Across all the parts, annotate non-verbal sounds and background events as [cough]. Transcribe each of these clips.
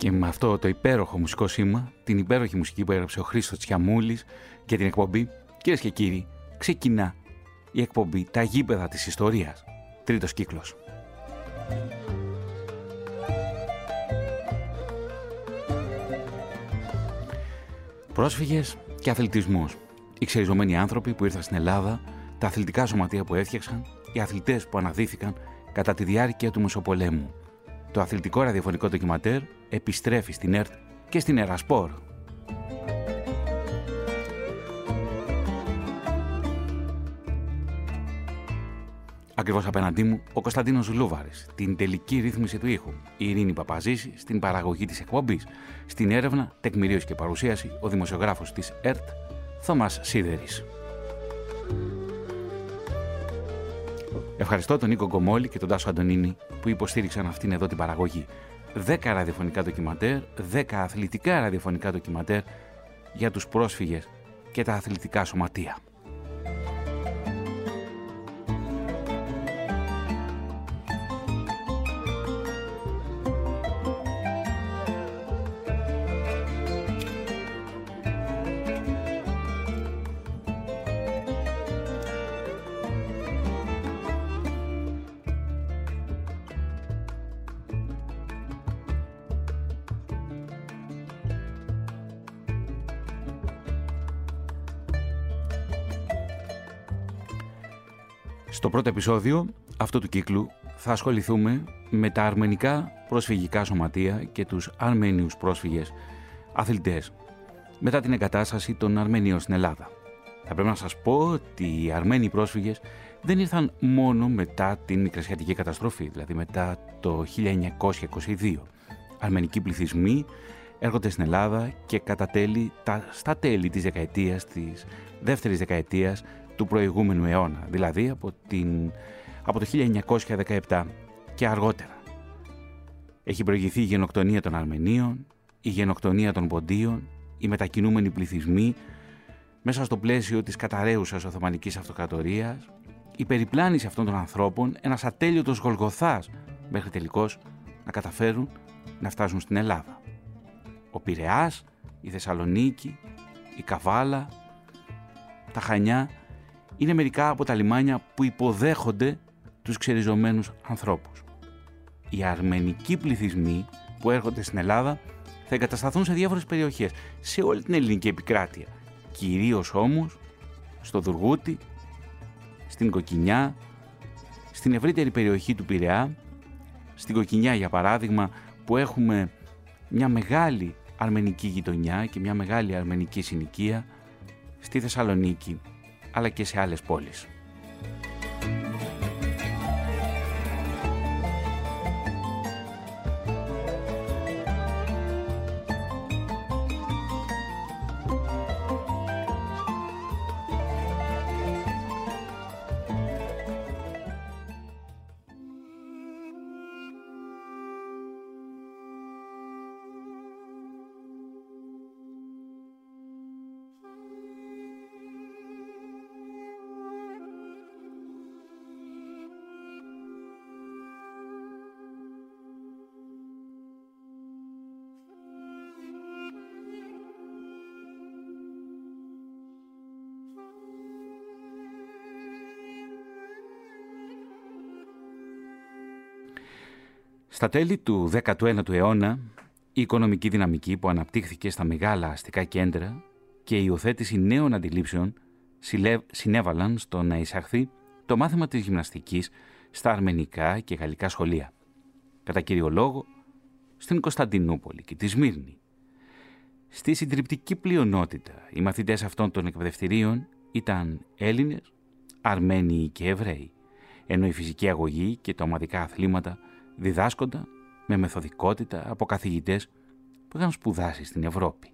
Και με αυτό το υπέροχο μουσικό σήμα, την υπέροχη μουσική που έγραψε ο Χρήστος Τσιαμούλης και την εκπομπή, κυρίες και κύριοι, ξεκινά η εκπομπή Τα γήπεδα της ιστορίας. Τρίτος κύκλος. Πρόσφυγες και αθλητισμό. Οι ξεριζωμένοι άνθρωποι που ήρθαν στην Ελλάδα, τα αθλητικά σωματεία που έφτιαξαν, οι αθλητές που αναδύθηκαν κατά τη διάρκεια του Μεσοπολέμου. Το αθλητικό ραδιοφωνικό ντοκιματέρ επιστρέφει στην ΕΡΤ και στην Ερασπόρ. Ακριβώς απέναντί μου ο Κωνσταντίνος Λούβαρης, την τελική ρύθμιση του ήχου, η Ειρήνη Παπαζήση στην παραγωγή της εκπομπής, στην έρευνα, τεκμηρίωση και παρουσίαση, ο δημοσιογράφος της ΕΡΤ, Θωμάς Σίδερης. Ευχαριστώ τον Νίκο Γκομόλη και τον Τάσο Αντωνίνη που υποστήριξαν αυτήν εδώ την παραγωγή. 10 ραδιοφωνικά ντοκιματέρ, 10 αθλητικά ραδιοφωνικά ντοκιματέρ για τους πρόσφυγες και τα αθλητικά σωματεία. Στο πρώτο επεισόδιο αυτού του κύκλου θα ασχοληθούμε με τα αρμενικά προσφυγικά σωματεία και τους αρμένιους πρόσφυγες αθλητές μετά την εγκατάσταση των Αρμενίων στην Ελλάδα. Θα πρέπει να σας πω ότι οι Αρμένοι πρόσφυγες δεν ήρθαν μόνο μετά την Μικρασιατική καταστροφή, δηλαδή μετά το 1922. Αρμενικοί πληθυσμοί έρχονται στην Ελλάδα και κατά τέλη, τα, στα τέλη της δεκαετίας, της δεύτερης δεκαετίας του προηγούμενου αιώνα, δηλαδή από, την, από το 1917 και αργότερα. Έχει προηγηθεί η γενοκτονία των Αρμενίων, η γενοκτονία των Ποντίων, οι μετακινούμενοι πληθυσμοί μέσα στο πλαίσιο της καταραίουσας Οθωμανικής Αυτοκρατορίας, η περιπλάνηση αυτών των ανθρώπων, ένας ατέλειωτος γολγοθάς μέχρι τελικώς να καταφέρουν να φτάσουν στην Ελλάδα. Ο Πειραιάς, η Θεσσαλονίκη, η Καβάλα, τα Χανιά είναι μερικά από τα λιμάνια που υποδέχονται τους ξεριζωμένους ανθρώπους. Οι αρμενικοί πληθυσμοί που έρχονται στην Ελλάδα θα εγκατασταθούν σε διάφορες περιοχές, σε όλη την ελληνική επικράτεια. Κυρίως όμως στο Δουργούτι, στην Κοκκινιά, στην ευρύτερη περιοχή του Πειραιά, στην Κοκκινιά για παράδειγμα που έχουμε μια μεγάλη αρμενική γειτονιά και μια μεγάλη αρμενική συνοικία, στη Θεσσαλονίκη αλλά και σε άλλες πόλεις. Στα τέλη του 19ου αιώνα, η οικονομική δυναμική που αναπτύχθηκε στα μεγάλα αστικά κέντρα και η υιοθέτηση νέων αντιλήψεων συνέβαλαν στο να εισαχθεί το μάθημα της γυμναστικής στα αρμενικά και γαλλικά σχολεία. Κατά κύριο λόγο, στην Κωνσταντινούπολη και τη Σμύρνη. Στη συντριπτική πλειονότητα, οι μαθητές αυτών των εκπαιδευτηρίων ήταν Έλληνες, Αρμένοι και Εβραίοι, ενώ η φυσική αγωγή και τα ομαδικά αθλήματα διδάσκονταν με μεθοδικότητα από καθηγητές που είχαν σπουδάσει στην Ευρώπη.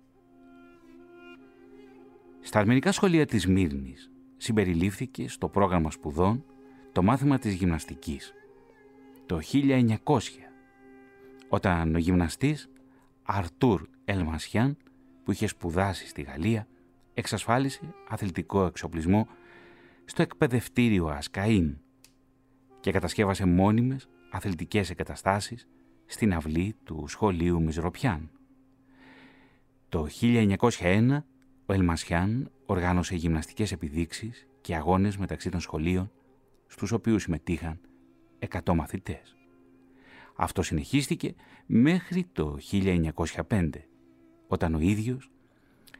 Στα αρμενικά σχολεία της Μύρνης συμπεριλήφθηκε στο πρόγραμμα σπουδών το μάθημα της γυμναστικής το 1900 όταν ο γυμναστής Αρτούρ Ελμασιάν που είχε σπουδάσει στη Γαλλία εξασφάλισε αθλητικό εξοπλισμό στο εκπαιδευτήριο Ασκαΐν και κατασκεύασε μόνιμες αθλητικές εγκαταστάσεις στην αυλή του σχολείου Μιζροπιάν. Το 1901 ο Ελμασιάν οργάνωσε γυμναστικές επιδείξεις και αγώνες μεταξύ των σχολείων στους οποίους συμμετείχαν 100 μαθητές. Αυτό συνεχίστηκε μέχρι το 1905 όταν ο ίδιος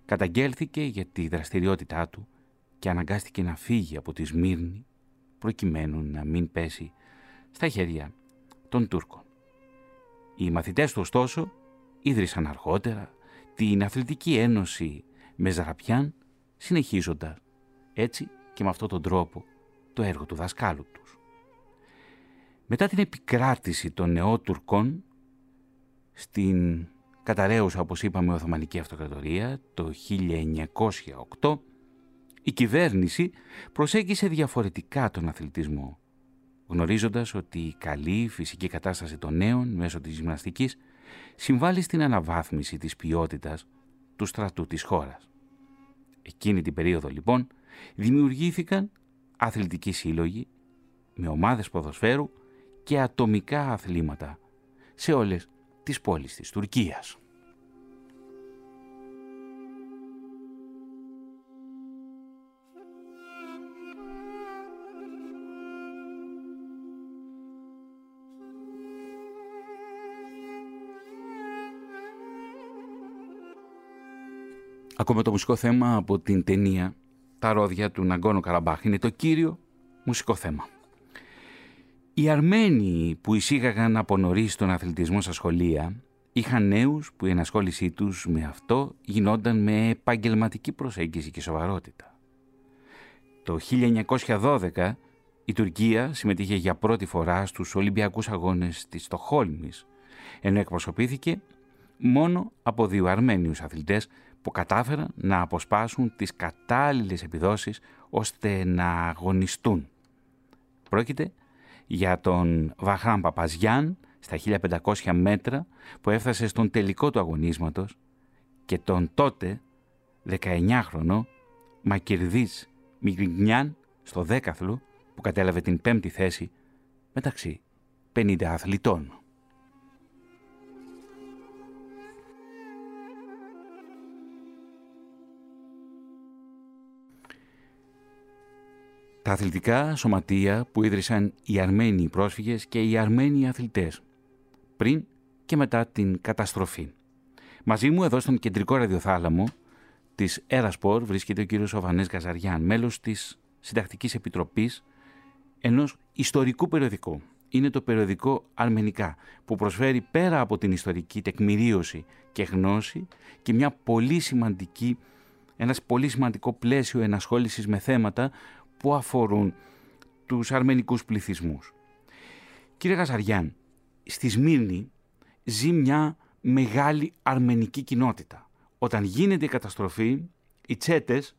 καταγγέλθηκε για τη δραστηριότητά του και αναγκάστηκε να φύγει από τη Σμύρνη προκειμένου να μην πέσει στα χέρια των Τούρκων. Οι μαθητές του ωστόσο ίδρυσαν αργότερα την Αθλητική Ένωση Μεζαραπιάν συνεχίζοντας έτσι και με αυτόν τον τρόπο το έργο του δασκάλου τους. Μετά την επικράτηση των νεότουρκων στην καταραίουσα όπως είπαμε Οθωμανική Αυτοκρατορία το 1908 η κυβέρνηση προσέγγισε διαφορετικά τον αθλητισμό γνωρίζοντας ότι η καλή φυσική κατάσταση των νέων μέσω της γυμναστικής συμβάλλει στην αναβάθμιση της ποιότητας του στρατού της χώρας. Εκείνη την περίοδο λοιπόν δημιουργήθηκαν αθλητικοί σύλλογοι με ομάδες ποδοσφαίρου και ατομικά αθλήματα σε όλες τις πόλεις της Τουρκίας. Ακόμα το μουσικό θέμα από την ταινία «Τα ρόδια του Ναγκόνο Καραμπάχ» είναι το κύριο μουσικό θέμα. Οι Αρμένοι που εισήγαγαν από νωρίς τον αθλητισμό στα σχολεία είχαν νέους που η ενασχόλησή τους με αυτό γινόταν με επαγγελματική προσέγγιση και σοβαρότητα. Το 1912 η Τουρκία συμμετείχε για πρώτη φορά στους Ολυμπιακούς Αγώνες της Στοχόλμης, ενώ εκπροσωπήθηκε μόνο από δύο Αρμένιους αθλητές που κατάφεραν να αποσπάσουν τις κατάλληλες επιδόσεις ώστε να αγωνιστούν. Πρόκειται για τον Βαχράμ Παπαζιάν στα 1500 μέτρα που έφτασε στον τελικό του αγωνίσματος και τον τότε 19χρονο Μακυρδής Μικρινιάν στο δέκαθλο που κατέλαβε την πέμπτη θέση μεταξύ 50 αθλητών. Τα αθλητικά σωματεία που ίδρυσαν οι Αρμένοι πρόσφυγες και οι Αρμένοι αθλητές πριν και μετά την καταστροφή. Μαζί μου εδώ στον κεντρικό ραδιοθάλαμο της Ερασπορ βρίσκεται ο κύριος Οβανές Γαζαριάν, μέλος της Συντακτικής Επιτροπής ενός ιστορικού περιοδικού. Είναι το περιοδικό Αρμενικά που προσφέρει πέρα από την ιστορική τεκμηρίωση και γνώση και μια πολύ σημαντική, ένας πολύ σημαντικό πλαίσιο ενασχόλησης με θέματα που αφορούν τους αρμενικούς πληθυσμούς. Κύριε Γαζαριάν, στη Σμύρνη ζει μια μεγάλη αρμενική κοινότητα. Όταν γίνεται η καταστροφή, οι τσέτες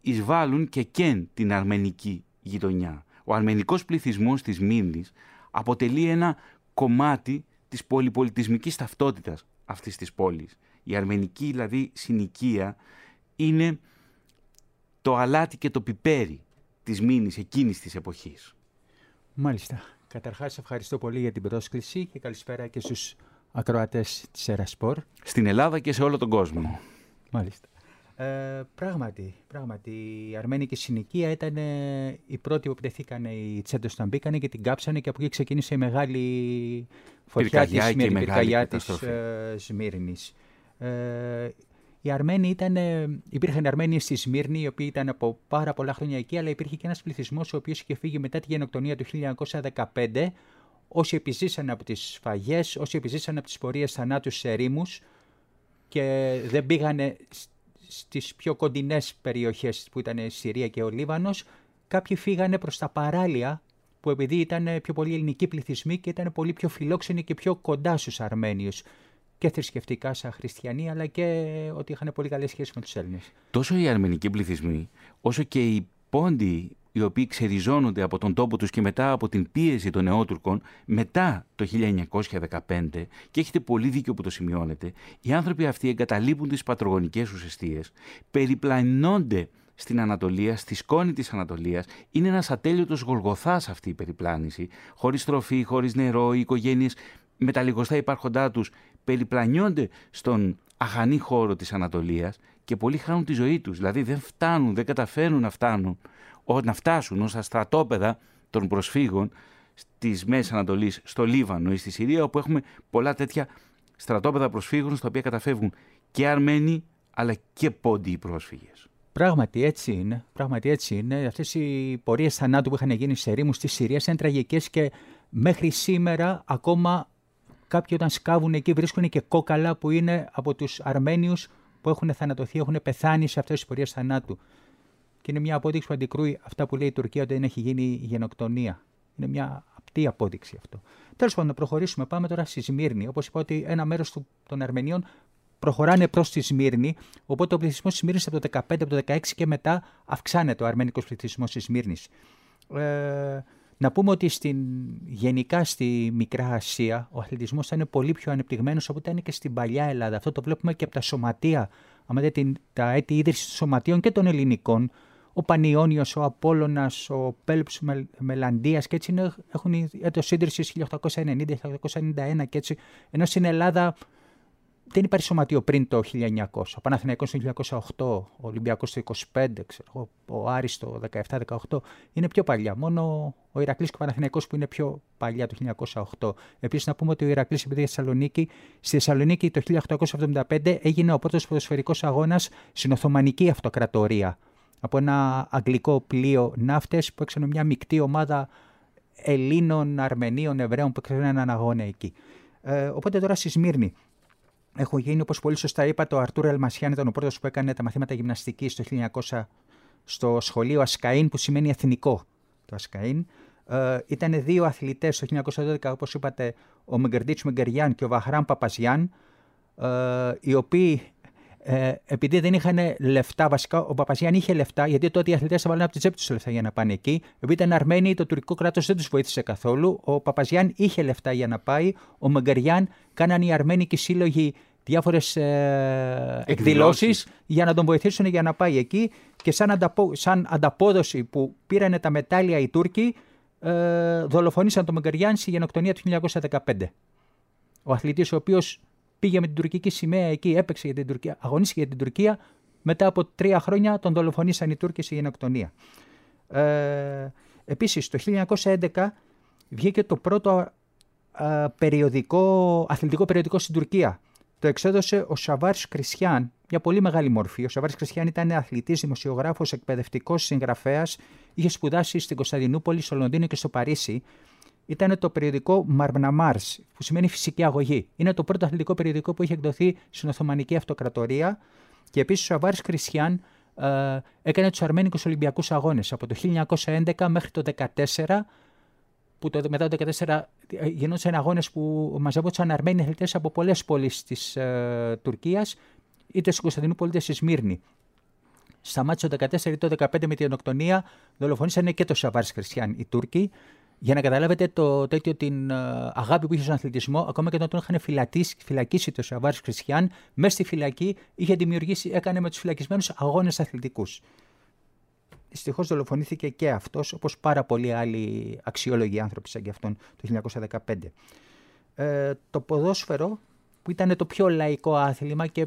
εισβάλλουν και καίν την αρμενική γειτονιά. Ο αρμενικός πληθυσμός της Μύρνης αποτελεί ένα κομμάτι της πολυπολιτισμικής ταυτότητας αυτής της πόλης. Η αρμενική δηλαδή συνοικία είναι το αλάτι και το πιπέρι της μήνης εκείνης της εποχής. Μάλιστα. Καταρχάς ευχαριστώ πολύ για την πρόσκληση και καλησπέρα και στους ακροατές της Ερασπορ. Στην Ελλάδα και σε όλο τον κόσμο. Μάλιστα. Ε, πράγματι, πράγματι, η αρμένικη συνοικία ήταν ε, η πρώτη που πτεθήκαν οι τσέντες όταν μπήκανε και την κάψανε και από εκεί ξεκίνησε η μεγάλη φωτιά της, η πυρκαγιά της ε, Σμύρνης. Ε, οι Αρμένοι ήταν, υπήρχαν Αρμένοι στη Σμύρνη, οι οποίοι ήταν από πάρα πολλά χρόνια εκεί, αλλά υπήρχε και ένας πληθυσμός ο οποίος είχε φύγει μετά τη γενοκτονία του 1915. Όσοι επιζήσαν από τις σφαγέ, όσοι επιζήσαν από τις πορείες θανάτου σε ερήμους και δεν πήγανε στις πιο κοντινές περιοχές που ήταν η Συρία και ο Λίβανος, κάποιοι φύγανε προς τα παράλια που επειδή ήταν πιο πολύ ελληνικοί πληθυσμοί και ήταν πολύ πιο φιλόξενοι και πιο κοντά στους Αρμένιους και θρησκευτικά σαν χριστιανοί, αλλά και ότι είχαν πολύ καλές σχέσεις με τους Έλληνες. Τόσο οι αρμενικοί πληθυσμοί, όσο και οι πόντοι οι οποίοι ξεριζώνονται από τον τόπο τους και μετά από την πίεση των νεότουρκων μετά το 1915 και έχετε πολύ δίκιο που το σημειώνετε, οι άνθρωποι αυτοί εγκαταλείπουν τις πατρογονικές ουσιαστίες, περιπλανώνται στην Ανατολία, στη σκόνη της Ανατολίας. Είναι ένας ατέλειωτος γολγοθάς αυτή η περιπλάνηση, χωρίς τροφή, χωρίς νερό, οι οικογένειες με τα λιγοστά υπάρχοντά τους περιπλανιόνται στον αχανή χώρο της Ανατολίας και πολλοί χάνουν τη ζωή τους. Δηλαδή δεν φτάνουν, δεν καταφέρνουν να φτάνουν, να φτάσουν ως τα στρατόπεδα των προσφύγων της Μέσης Ανατολής, στο Λίβανο ή στη Συρία, όπου έχουμε πολλά τέτοια στρατόπεδα προσφύγων, στα οποία καταφεύγουν και Αρμένοι, αλλά και πόντιοι πρόσφυγες. Πράγματι έτσι είναι. Πράγματι έτσι είναι. Αυτές οι πορείες θανάτου που είχαν γίνει σε ρήμους τη Συρία είναι τραγικές και μέχρι σήμερα ακόμα κάποιοι όταν σκάβουν εκεί βρίσκουν και κόκαλα που είναι από τους Αρμένιους που έχουν θανατωθεί, έχουν πεθάνει σε αυτές τις πορείες θανάτου. Και είναι μια απόδειξη που αντικρούει αυτά που λέει η Τουρκία ότι δεν έχει γίνει γενοκτονία. Είναι μια απτή απόδειξη αυτό. Τέλος πάντων, να προχωρήσουμε. Πάμε τώρα στη Σμύρνη. Όπως είπα, ότι ένα μέρος των Αρμενίων προχωράνε προς τη Σμύρνη. Οπότε ο πληθυσμός της Σμύρνης από το 15, από το 16 και μετά αυξάνεται ο αρμενικός πληθυσμός της Σμύρνης. Ε, να πούμε ότι στην, γενικά στη Μικρά Ασία ο αθλητισμός θα είναι πολύ πιο ανεπτυγμένος από ό,τι ήταν και στην παλιά Ελλάδα. Αυτό το βλέπουμε και από τα σωματεία, άμα δείτε τα έτη ίδρυσης των σωματείων και των ελληνικών, ο Πανιόνιος, ο Απόλλωνας, ο Πέλψ Μελαντίας και έτσι είναι, έχουν έτος ίδρυσης 1890-1891 και έτσι, ενώ στην Ελλάδα δεν υπάρχει σωματείο πριν το 1900. Ο Παναθηναϊκός το 1908, ο Ολυμπιακός το 25, ξέρω, ο Άρης το 17-18 είναι πιο παλιά. Μόνο ο Ηρακλής και ο Παναθηναϊκός που είναι πιο παλιά το 1908. Επίσης να πούμε ότι ο Ηρακλής επειδή Θεσσαλονίκη, στη Θεσσαλονίκη το 1875 έγινε ο πρώτος ποδοσφαιρικός αγώνας στην Οθωμανική Αυτοκρατορία από ένα αγγλικό πλοίο ναύτες που έξανε μια μεικτή ομάδα Ελλήνων, Αρμενίων, Εβραίων που έξανε έναν αγώνα εκεί. Ε, οπότε τώρα στη Σμύρνη έχω γίνει, όπως πολύ σωστά είπα, το Αρτούρ Ελμασιάν ήταν ο πρώτος που έκανε τα μαθήματα γυμναστικής το 1900 στο σχολείο Ασκαΐν, που σημαίνει εθνικό το Ασκαΐν. Ε, ήταν δύο αθλητές το 1912, όπως είπατε, ο Μεγκερντίτσου Μεγκεριάν και ο Βαχράμ Παπαζιάν, ε, οι οποίοι ε, επειδή δεν είχαν λεφτά, βασικά ο Παπαζιάν είχε λεφτά, γιατί τότε οι αθλητές έβαλαν από τη τσέπη τους λεφτά για να πάνε εκεί. Επειδή ήταν Αρμένοι, το τουρκικό κράτος δεν τους βοήθησε καθόλου. Ο Παπαζιάν είχε λεφτά για να πάει. Ο Μεγκαριάν κάναν οι Αρμένικοι σύλλογοι διάφορες ε, εκδηλώσεις για να τον βοηθήσουν για να πάει εκεί. Και σαν, ανταπο, σαν ανταπόδοση που πήραν τα μετάλλια οι Τούρκοι, ε, δολοφονήσαν τον Μεγκαριάν στη γενοκτονία του 1915. Ο αθλητής, ο οποίος πήγε με την τουρκική σημαία εκεί, έπαιξε για την Τουρκία, αγωνίστηκε για την Τουρκία. Μετά από τρία χρόνια τον δολοφονήσαν οι Τούρκοι σε γενοκτονία. Ε, επίσης, το 1911 βγήκε το πρώτο ε, περιοδικό, αθλητικό περιοδικό στην Τουρκία. Το εξέδωσε ο Σαβάρς Κρισιάν, μια πολύ μεγάλη μορφή. Ο Σαβάρς Κρισιάν ήταν αθλητής, δημοσιογράφος, εκπαιδευτικός, συγγραφέας. Είχε σπουδάσει στην Κωνσταντινούπολη, στο Λονδίνο και στο Παρίσι ήταν το περιοδικό Marmnamars, που σημαίνει φυσική αγωγή. Είναι το πρώτο αθλητικό περιοδικό που είχε εκδοθεί στην Οθωμανική Αυτοκρατορία και επίσης ο Σαβάρη Κρισιάν ε, έκανε τους Αρμένικους Ολυμπιακούς Αγώνες από το 1911 μέχρι το 2014 που το, μετά το 2014 ε, γινόντουσαν αγώνες που μαζεύονταν Αρμένοι αθλητές από πολλές πόλεις της ε, Τουρκίας, είτε στην Κωνσταντινούπολη είτε στη Σμύρνη. Σταμάτησε το 2014 ή το 2015 με την ονοκτονία, δολοφονήσανε και το Σαβάρη Κριστιαν οι Τούρκοι. Για να καταλάβετε το τέτοιο την ε, αγάπη που είχε στον αθλητισμό, ακόμα και όταν τον είχαν φυλακίσει το Σαβάρη Χριστιαν, μέσα στη φυλακή είχε δημιουργήσει, έκανε με τους φυλακισμένους αγώνες αθλητικούς. Δυστυχώς δολοφονήθηκε και αυτός, όπως πάρα πολλοί άλλοι αξιόλογοι άνθρωποι σαν και αυτόν το 1915. Ε, το ποδόσφαιρο, που ήταν το πιο λαϊκό άθλημα και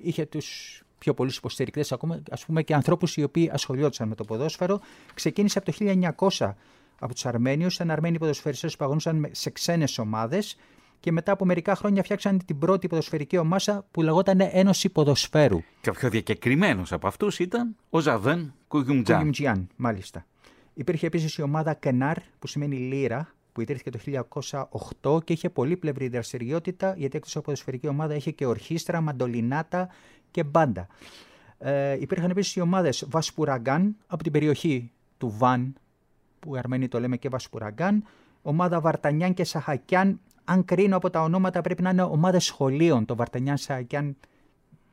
είχε τους πιο πολλούς υποστηρικτές, ακόμα ας πούμε και ανθρώπους οι οποίοι ασχολιόντουσαν με το ποδόσφαιρο, ξεκίνησε από το 1900 από τους Αρμένιους. Ήταν Αρμένοι ποδοσφαιριστές που αγωνούσαν σε ξένες ομάδες και μετά από μερικά χρόνια φτιάξαν την πρώτη ποδοσφαιρική ομάδα που λεγόταν Ένωση Ποδοσφαίρου. Και ο πιο διακεκριμένος από αυτούς ήταν ο Ζαβέν Κουγιουμτζάν. Κουγιουμτζιάν, μάλιστα. Υπήρχε επίσης η ομάδα Κενάρ, που σημαίνει Λύρα, που ιδρύθηκε το 1908 και είχε πολύπλευρη δραστηριότητα, γιατί εκτός από ποδοσφαιρική ομάδα είχε και ορχήστρα, μαντολινάτα και μπάντα. Ε, υπήρχαν επίσης οι ομάδες Βασπουραγκάν από την περιοχή του Βαν, που οι Αρμένοι το λέμε και Βασπουραγκάν, ομάδα Βαρτανιάν και Σαχακιάν. Αν κρίνω από τα ονόματα, πρέπει να είναι ομάδες σχολείων. Το Βαρτανιάν Σαχακιάν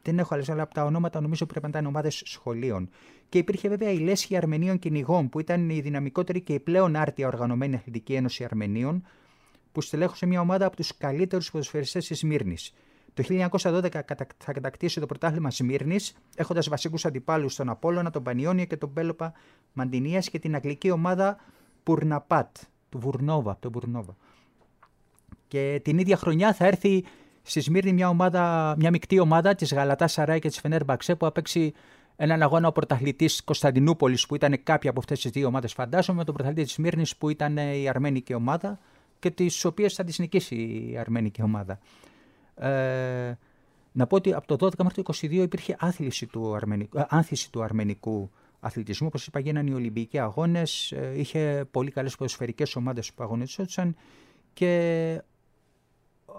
δεν έχω άλλε, αλλά από τα ονόματα νομίζω πρέπει να ήταν ομάδες σχολείων. Και υπήρχε βέβαια η Λέσχη Αρμενίων Κυνηγών, που ήταν η δυναμικότερη και η πλέον άρτια οργανωμένη αθλητική ένωση Αρμενίων, που στελέχωσε μια ομάδα από τους καλύτερους ποδοσφαιριστές της Μύρνη. Το 1912 θα κατακτήσει το πρωτάθλημα Σμύρνης, έχοντας βασικούς αντιπάλους τον Απόλωνα, τον Πανιόνιο και τον Πέλοπα Μαντινίας και την αγγλική ομάδα Πουρναπάτ, του Βουρνόβα, τον Βουρνόβα. Και την ίδια χρονιά θα έρθει στη Σμύρνη μια, ομάδα, μια μεικτή ομάδα της Γαλατάς Σαράι και της Φενέρ Μπαξέ που απέξει έναν αγώνα ο πρωταθλητής Κωνσταντινούπολης που ήταν κάποια από αυτές τις δύο ομάδες, φαντάζομαι, με τον πρωταθλητή της Σμύρνης που ήταν η αρμένικη ομάδα και τις οποίες θα τη νικήσει η αρμένικη ομάδα. Ε, να πω ότι από το 12 μέχρι το 22 υπήρχε άθληση του αρμενικού, ε, άνθηση του αρμενικού αθλητισμού. Όπως είπα, γίνανε οι Ολυμπιακοί αγώνες. Ε, είχε πολύ καλές ποδοσφαιρικές ομάδες που αγωνιζόντουσαν και ε,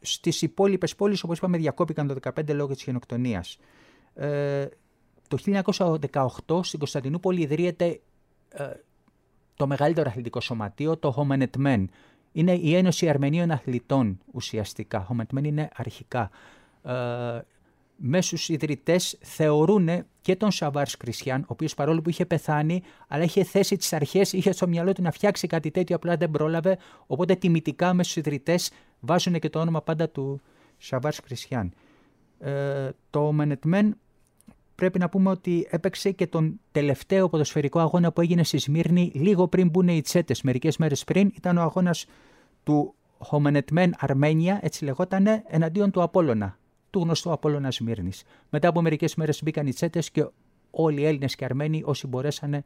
στις υπόλοιπες πόλεις, όπως είπαμε, διακόπηκαν το 2015 λόγω της γενοκτονίας. Ε, το 1918 στην Κωνσταντινούπολη ιδρύεται ε, το μεγαλύτερο αθλητικό σωματείο, το Homenetmen. Είναι η Ένωση Αρμενίων Αθλητών ουσιαστικά. Homenetmen είναι αρχικά. Ε, μέσους ιδρυτές θεωρούν και τον Σαβάρς Κρισιάν, ο οποίος παρόλο που είχε πεθάνει, αλλά είχε θέσει τις αρχές, είχε στο μυαλό του να φτιάξει κάτι τέτοιο, απλά δεν πρόλαβε. Οπότε τιμητικά με στου ιδρυτές βάζουν και το όνομα πάντα του Σαβάρς Κρισιάν. Ε, το Μενετμέν πρέπει να πούμε ότι έπαιξε και τον τελευταίο ποδοσφαιρικό αγώνα που έγινε στη Σμύρνη λίγο πριν μπουν οι τσέτες. Μερικές μέρες πριν ήταν ο αγώνας του Χομενετμέν Αρμένια, έτσι λεγότανε, εναντίον του Απόλωνα του γνωστού Απόλλωνα Σμύρνης. Μετά από μερικές μέρες μπήκαν οι τσέτες και όλοι οι Έλληνες και Αρμένοι, όσοι μπορέσανε,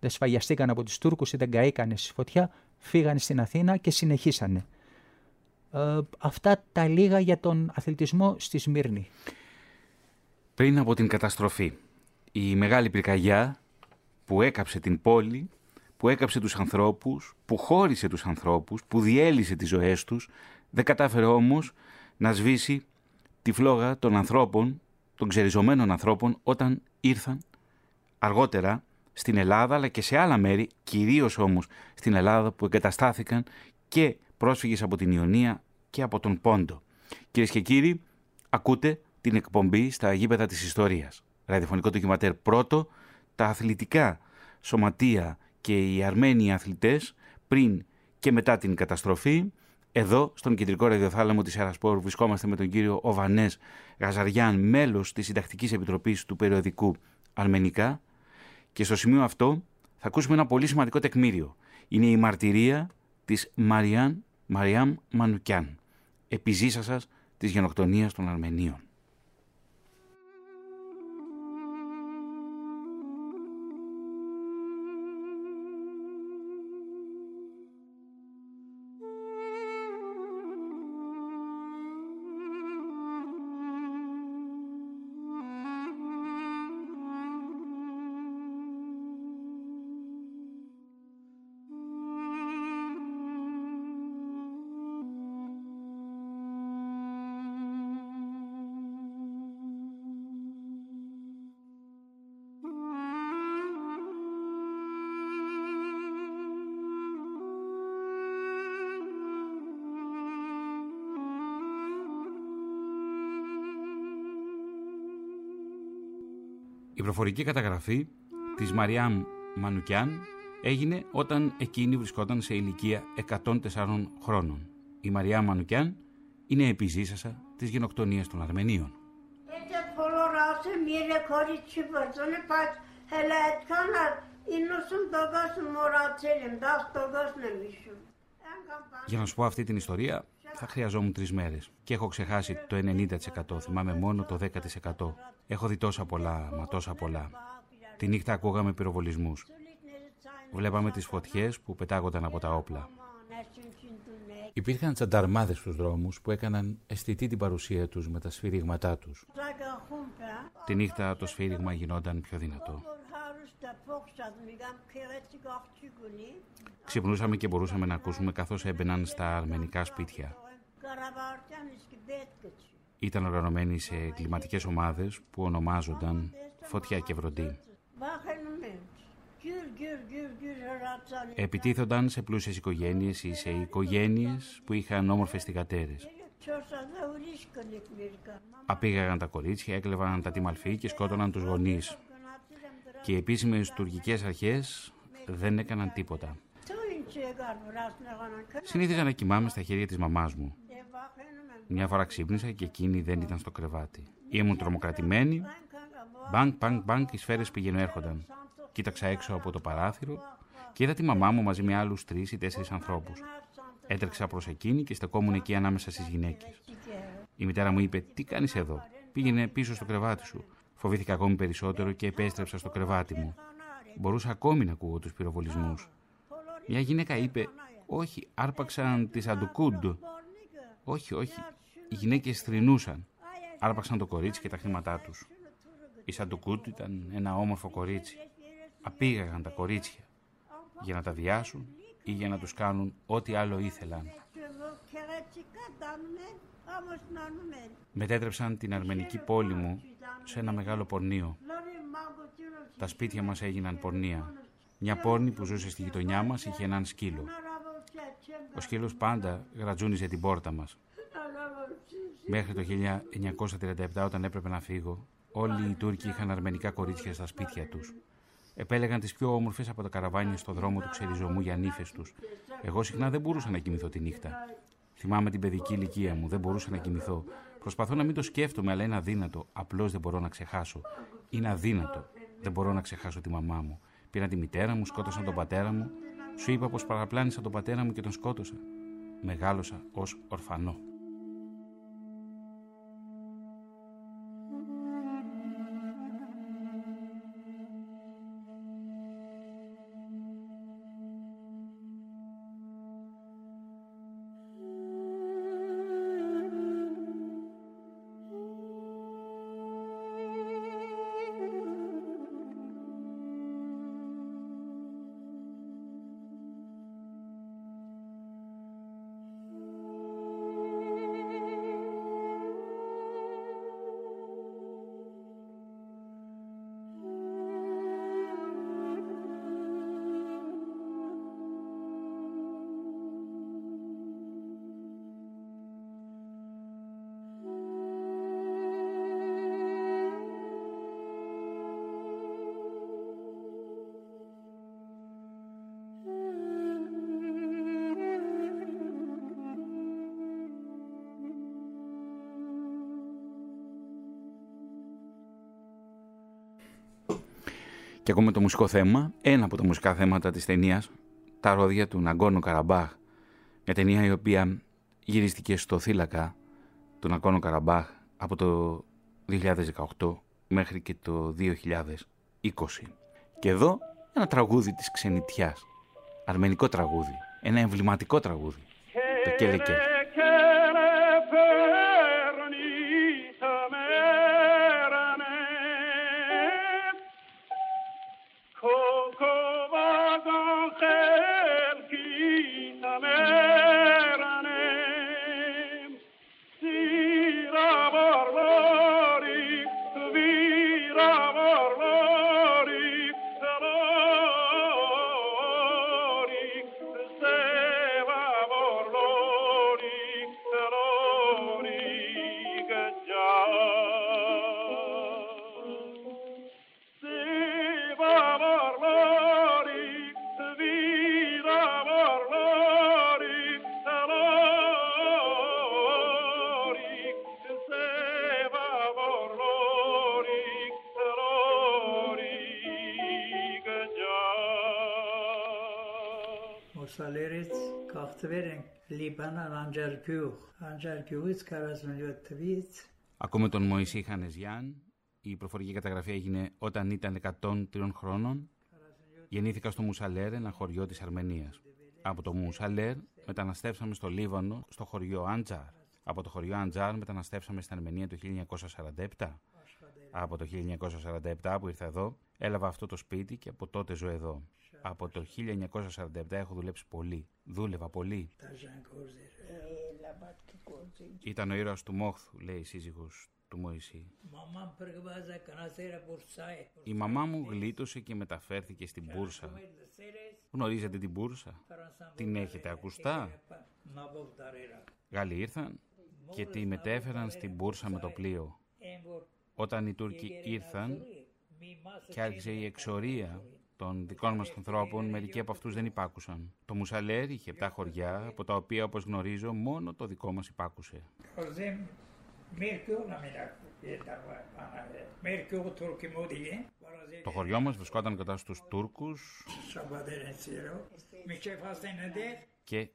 δεν σφαγιαστήκαν από τους Τούρκους ή δεν καήκανε στη φωτιά, φύγανε στην Αθήνα και συνεχίσανε. Ε, αυτά τα λίγα για τον αθλητισμό στη Σμύρνη. Πριν από την καταστροφή, η μεγάλη πυρκαγιά που έκαψε την πόλη, που έκαψε τους ανθρώπους, που χώρισε τους ανθρώπους, που διέλυσε τις ζωές τους, δεν κατάφερε όμως να σβήσει τη φλόγα των ανθρώπων, των ξεριζωμένων ανθρώπων, όταν ήρθαν αργότερα στην Ελλάδα αλλά και σε άλλα μέρη, κυρίως όμως στην Ελλάδα που εγκαταστάθηκαν και πρόσφυγες από την Ιωνία και από τον Πόντο. Κυρίες και κύριοι, ακούτε την εκπομπή στα γήπεδα της ιστορίας. Ραδιοφωνικό ντοκιματέρ πρώτο, τα αθλητικά σωματεία και οι Αρμένοι αθλητές πριν και μετά την καταστροφή εδώ, στον κεντρικό ραδιοθάλαμο της Ερασπόρ, βρισκόμαστε με τον κύριο Οβανές Γαζαριάν, μέλος της Συντακτικής Επιτροπής του περιοδικού Αρμενικά. Και στο σημείο αυτό θα ακούσουμε ένα πολύ σημαντικό τεκμήριο. Είναι η μαρτυρία της Μαριάν Μαριάμ Μανουκιάν, επιζήσασας της γενοκτονίας των Αρμενίων. Προφορική καταγραφή της Μαριάμ Μανουκιάν έγινε όταν εκείνη βρισκόταν σε ηλικία 104 χρόνων. Η Μαριά Μανουκιάν είναι επιζήσασα της γενοκτονίας των Αρμενίων. Για να σου πω αυτή την ιστορία θα χρειαζόμουν τρεις μέρες. Και έχω ξεχάσει το 90%. Θυμάμαι μόνο το 10%. Έχω δει τόσα πολλά, μα τόσα πολλά. Τη νύχτα ακούγαμε πυροβολισμούς. Βλέπαμε τις φωτιές που πετάγονταν από τα όπλα. Υπήρχαν τσανταρμάδες στους δρόμους που έκαναν αισθητή την παρουσία τους με τα σφυρίγματά τους. Τη νύχτα το σφύριγμα γινόταν πιο δυνατό. Ξυπνούσαμε και μπορούσαμε να ακούσουμε καθώς έμπαιναν στα αρμενικά σπίτια. Ήταν οργανωμένοι σε κλιματικές ομάδες που ονομάζονταν Φωτιά και Βροντί. Επιτίθονταν σε πλούσιες οικογένειες ή σε οικογένειες που είχαν όμορφες θυγατέρες. Απήγαγαν τα κορίτσια, έκλεβαν τα τιμαλφή και σκότωναν τους γονείς. Και οι επίσημες τουρκικές αρχές δεν έκαναν τίποτα. Συνήθιζα να κοιμάμαι στα χέρια της μαμάς μου. Μια φορά ξύπνησα και εκείνη δεν ήταν στο κρεβάτι. Ήμουν τρομοκρατημένη. Μπανκ, μπανκ, μπανκ, οι σφαίρες πηγαίνουν έρχονταν. Κοίταξα έξω από το παράθυρο και είδα τη μαμά μου μαζί με άλλους τρεις ή τέσσερις ανθρώπους. Έτρεξα προς εκείνη και στεκόμουν εκεί ανάμεσα στις γυναίκες. Η μητέρα μου είπε: Τι κάνεις εδώ; Πήγαινε πίσω στο κρεβάτι σου. Φοβήθηκα ακόμη περισσότερο και επέστρεψα στο κρεβάτι μου. Μπορούσα ακόμη να ακούω τους πυροβολισμούς. Μια γυναίκα είπε: Όχι, άρπαξαν τη Αντουκούντ. Όχι, όχι. Οι γυναίκες θρυνούσαν. Άρπαξαν το κορίτσι και τα χρήματά τους. Η Σαντουκούντ ήταν ένα όμορφο κορίτσι. Απήγαγαν τα κορίτσια για να τα διάσουν ή για να τους κάνουν ό,τι άλλο ήθελαν. Μετέτρεψαν την αρμενική πόλη μου σε ένα μεγάλο πορνείο. Τα σπίτια μας έγιναν πορνεία. Μια πόρνη που ζούσε στη γειτονιά μας είχε έναν σκύλο. Ο σκύλος πάντα γρατζούνιζε την πόρτα μας. Μέχρι το 1937 όταν έπρεπε να φύγω, όλοι οι Τούρκοι είχαν αρμενικά κορίτσια στα σπίτια τους. Επέλεγαν τις πιο όμορφες από τα καραβάνια στο δρόμο του ξεριζωμού για νύφες τους. Εγώ συχνά δεν μπορούσα να κοιμηθώ τη νύχτα. Θυμάμαι την παιδική ηλικία μου, δεν μπορούσα να κοιμηθώ. Προσπαθώ να μην το σκέφτομαι, αλλά είναι αδύνατο. Απλώς δεν μπορώ να ξεχάσω. Είναι αδύνατο. Δεν μπορώ να ξεχάσω τη μαμά μου. Πήραν τη μητέρα μου, σκότωσαν τον πατέρα μου. Σου είπα πως παραπλάνησα τον πατέρα μου και τον σκότωσα. Μεγάλωσα ως ορφανό. Και ακούμε το μουσικό θέμα, ένα από τα μουσικά θέματα της ταινίας, τα ρόδια του Ναγκόνο Καραμπάχ. Μια ταινία η οποία γυρίστηκε στο θύλακα του Ναγκόνο Καραμπάχ από το 2018 μέχρι και το 2020. Και εδώ ένα τραγούδι της ξενιτιάς, αρμενικό τραγούδι, ένα εμβληματικό τραγούδι, το Κέλεκε. Ακούμε τον Μωυσή Χανεζιάν. Η προφορική καταγραφή έγινε όταν ήταν 103 χρόνων. Γεννήθηκα στο Μουσαλέρ, ένα χωριό της Αρμενίας. Από το Μουσαλέρ μεταναστεύσαμε στο Λίβανο, στο χωριό Άντζαρ. Από το χωριό Άντζαρ μεταναστεύσαμε στην Αρμενία το 1947. Από το 1947 που ήρθα εδώ, έλαβα αυτό το σπίτι και από τότε ζω εδώ. Από το 1947 έχω δουλέψει πολύ. Δούλευα πολύ. Ήταν ο ήρωας του Μόχθου, λέει η σύζυγος του Μωυσή. Η μαμά μου γλίτωσε και μεταφέρθηκε στην Μπούρσα. Γνωρίζετε την Μπούρσα; Την έχετε ακουστά; Γάλλοι ήρθαν και τη μετέφεραν στην Μπούρσα με το πλοίο. Όταν οι Τούρκοι ήρθαν και άρχισε η εξορία των δικών μας ανθρώπων, μερικοί από αυτούς δεν υπάκουσαν. Το Μουσαλέρ είχε 7 χωριά, από τα οποία, όπως γνωρίζω, μόνο το δικό μας υπάκουσε. Το χωριό μας βρισκόταν κοντά στους Τούρκους και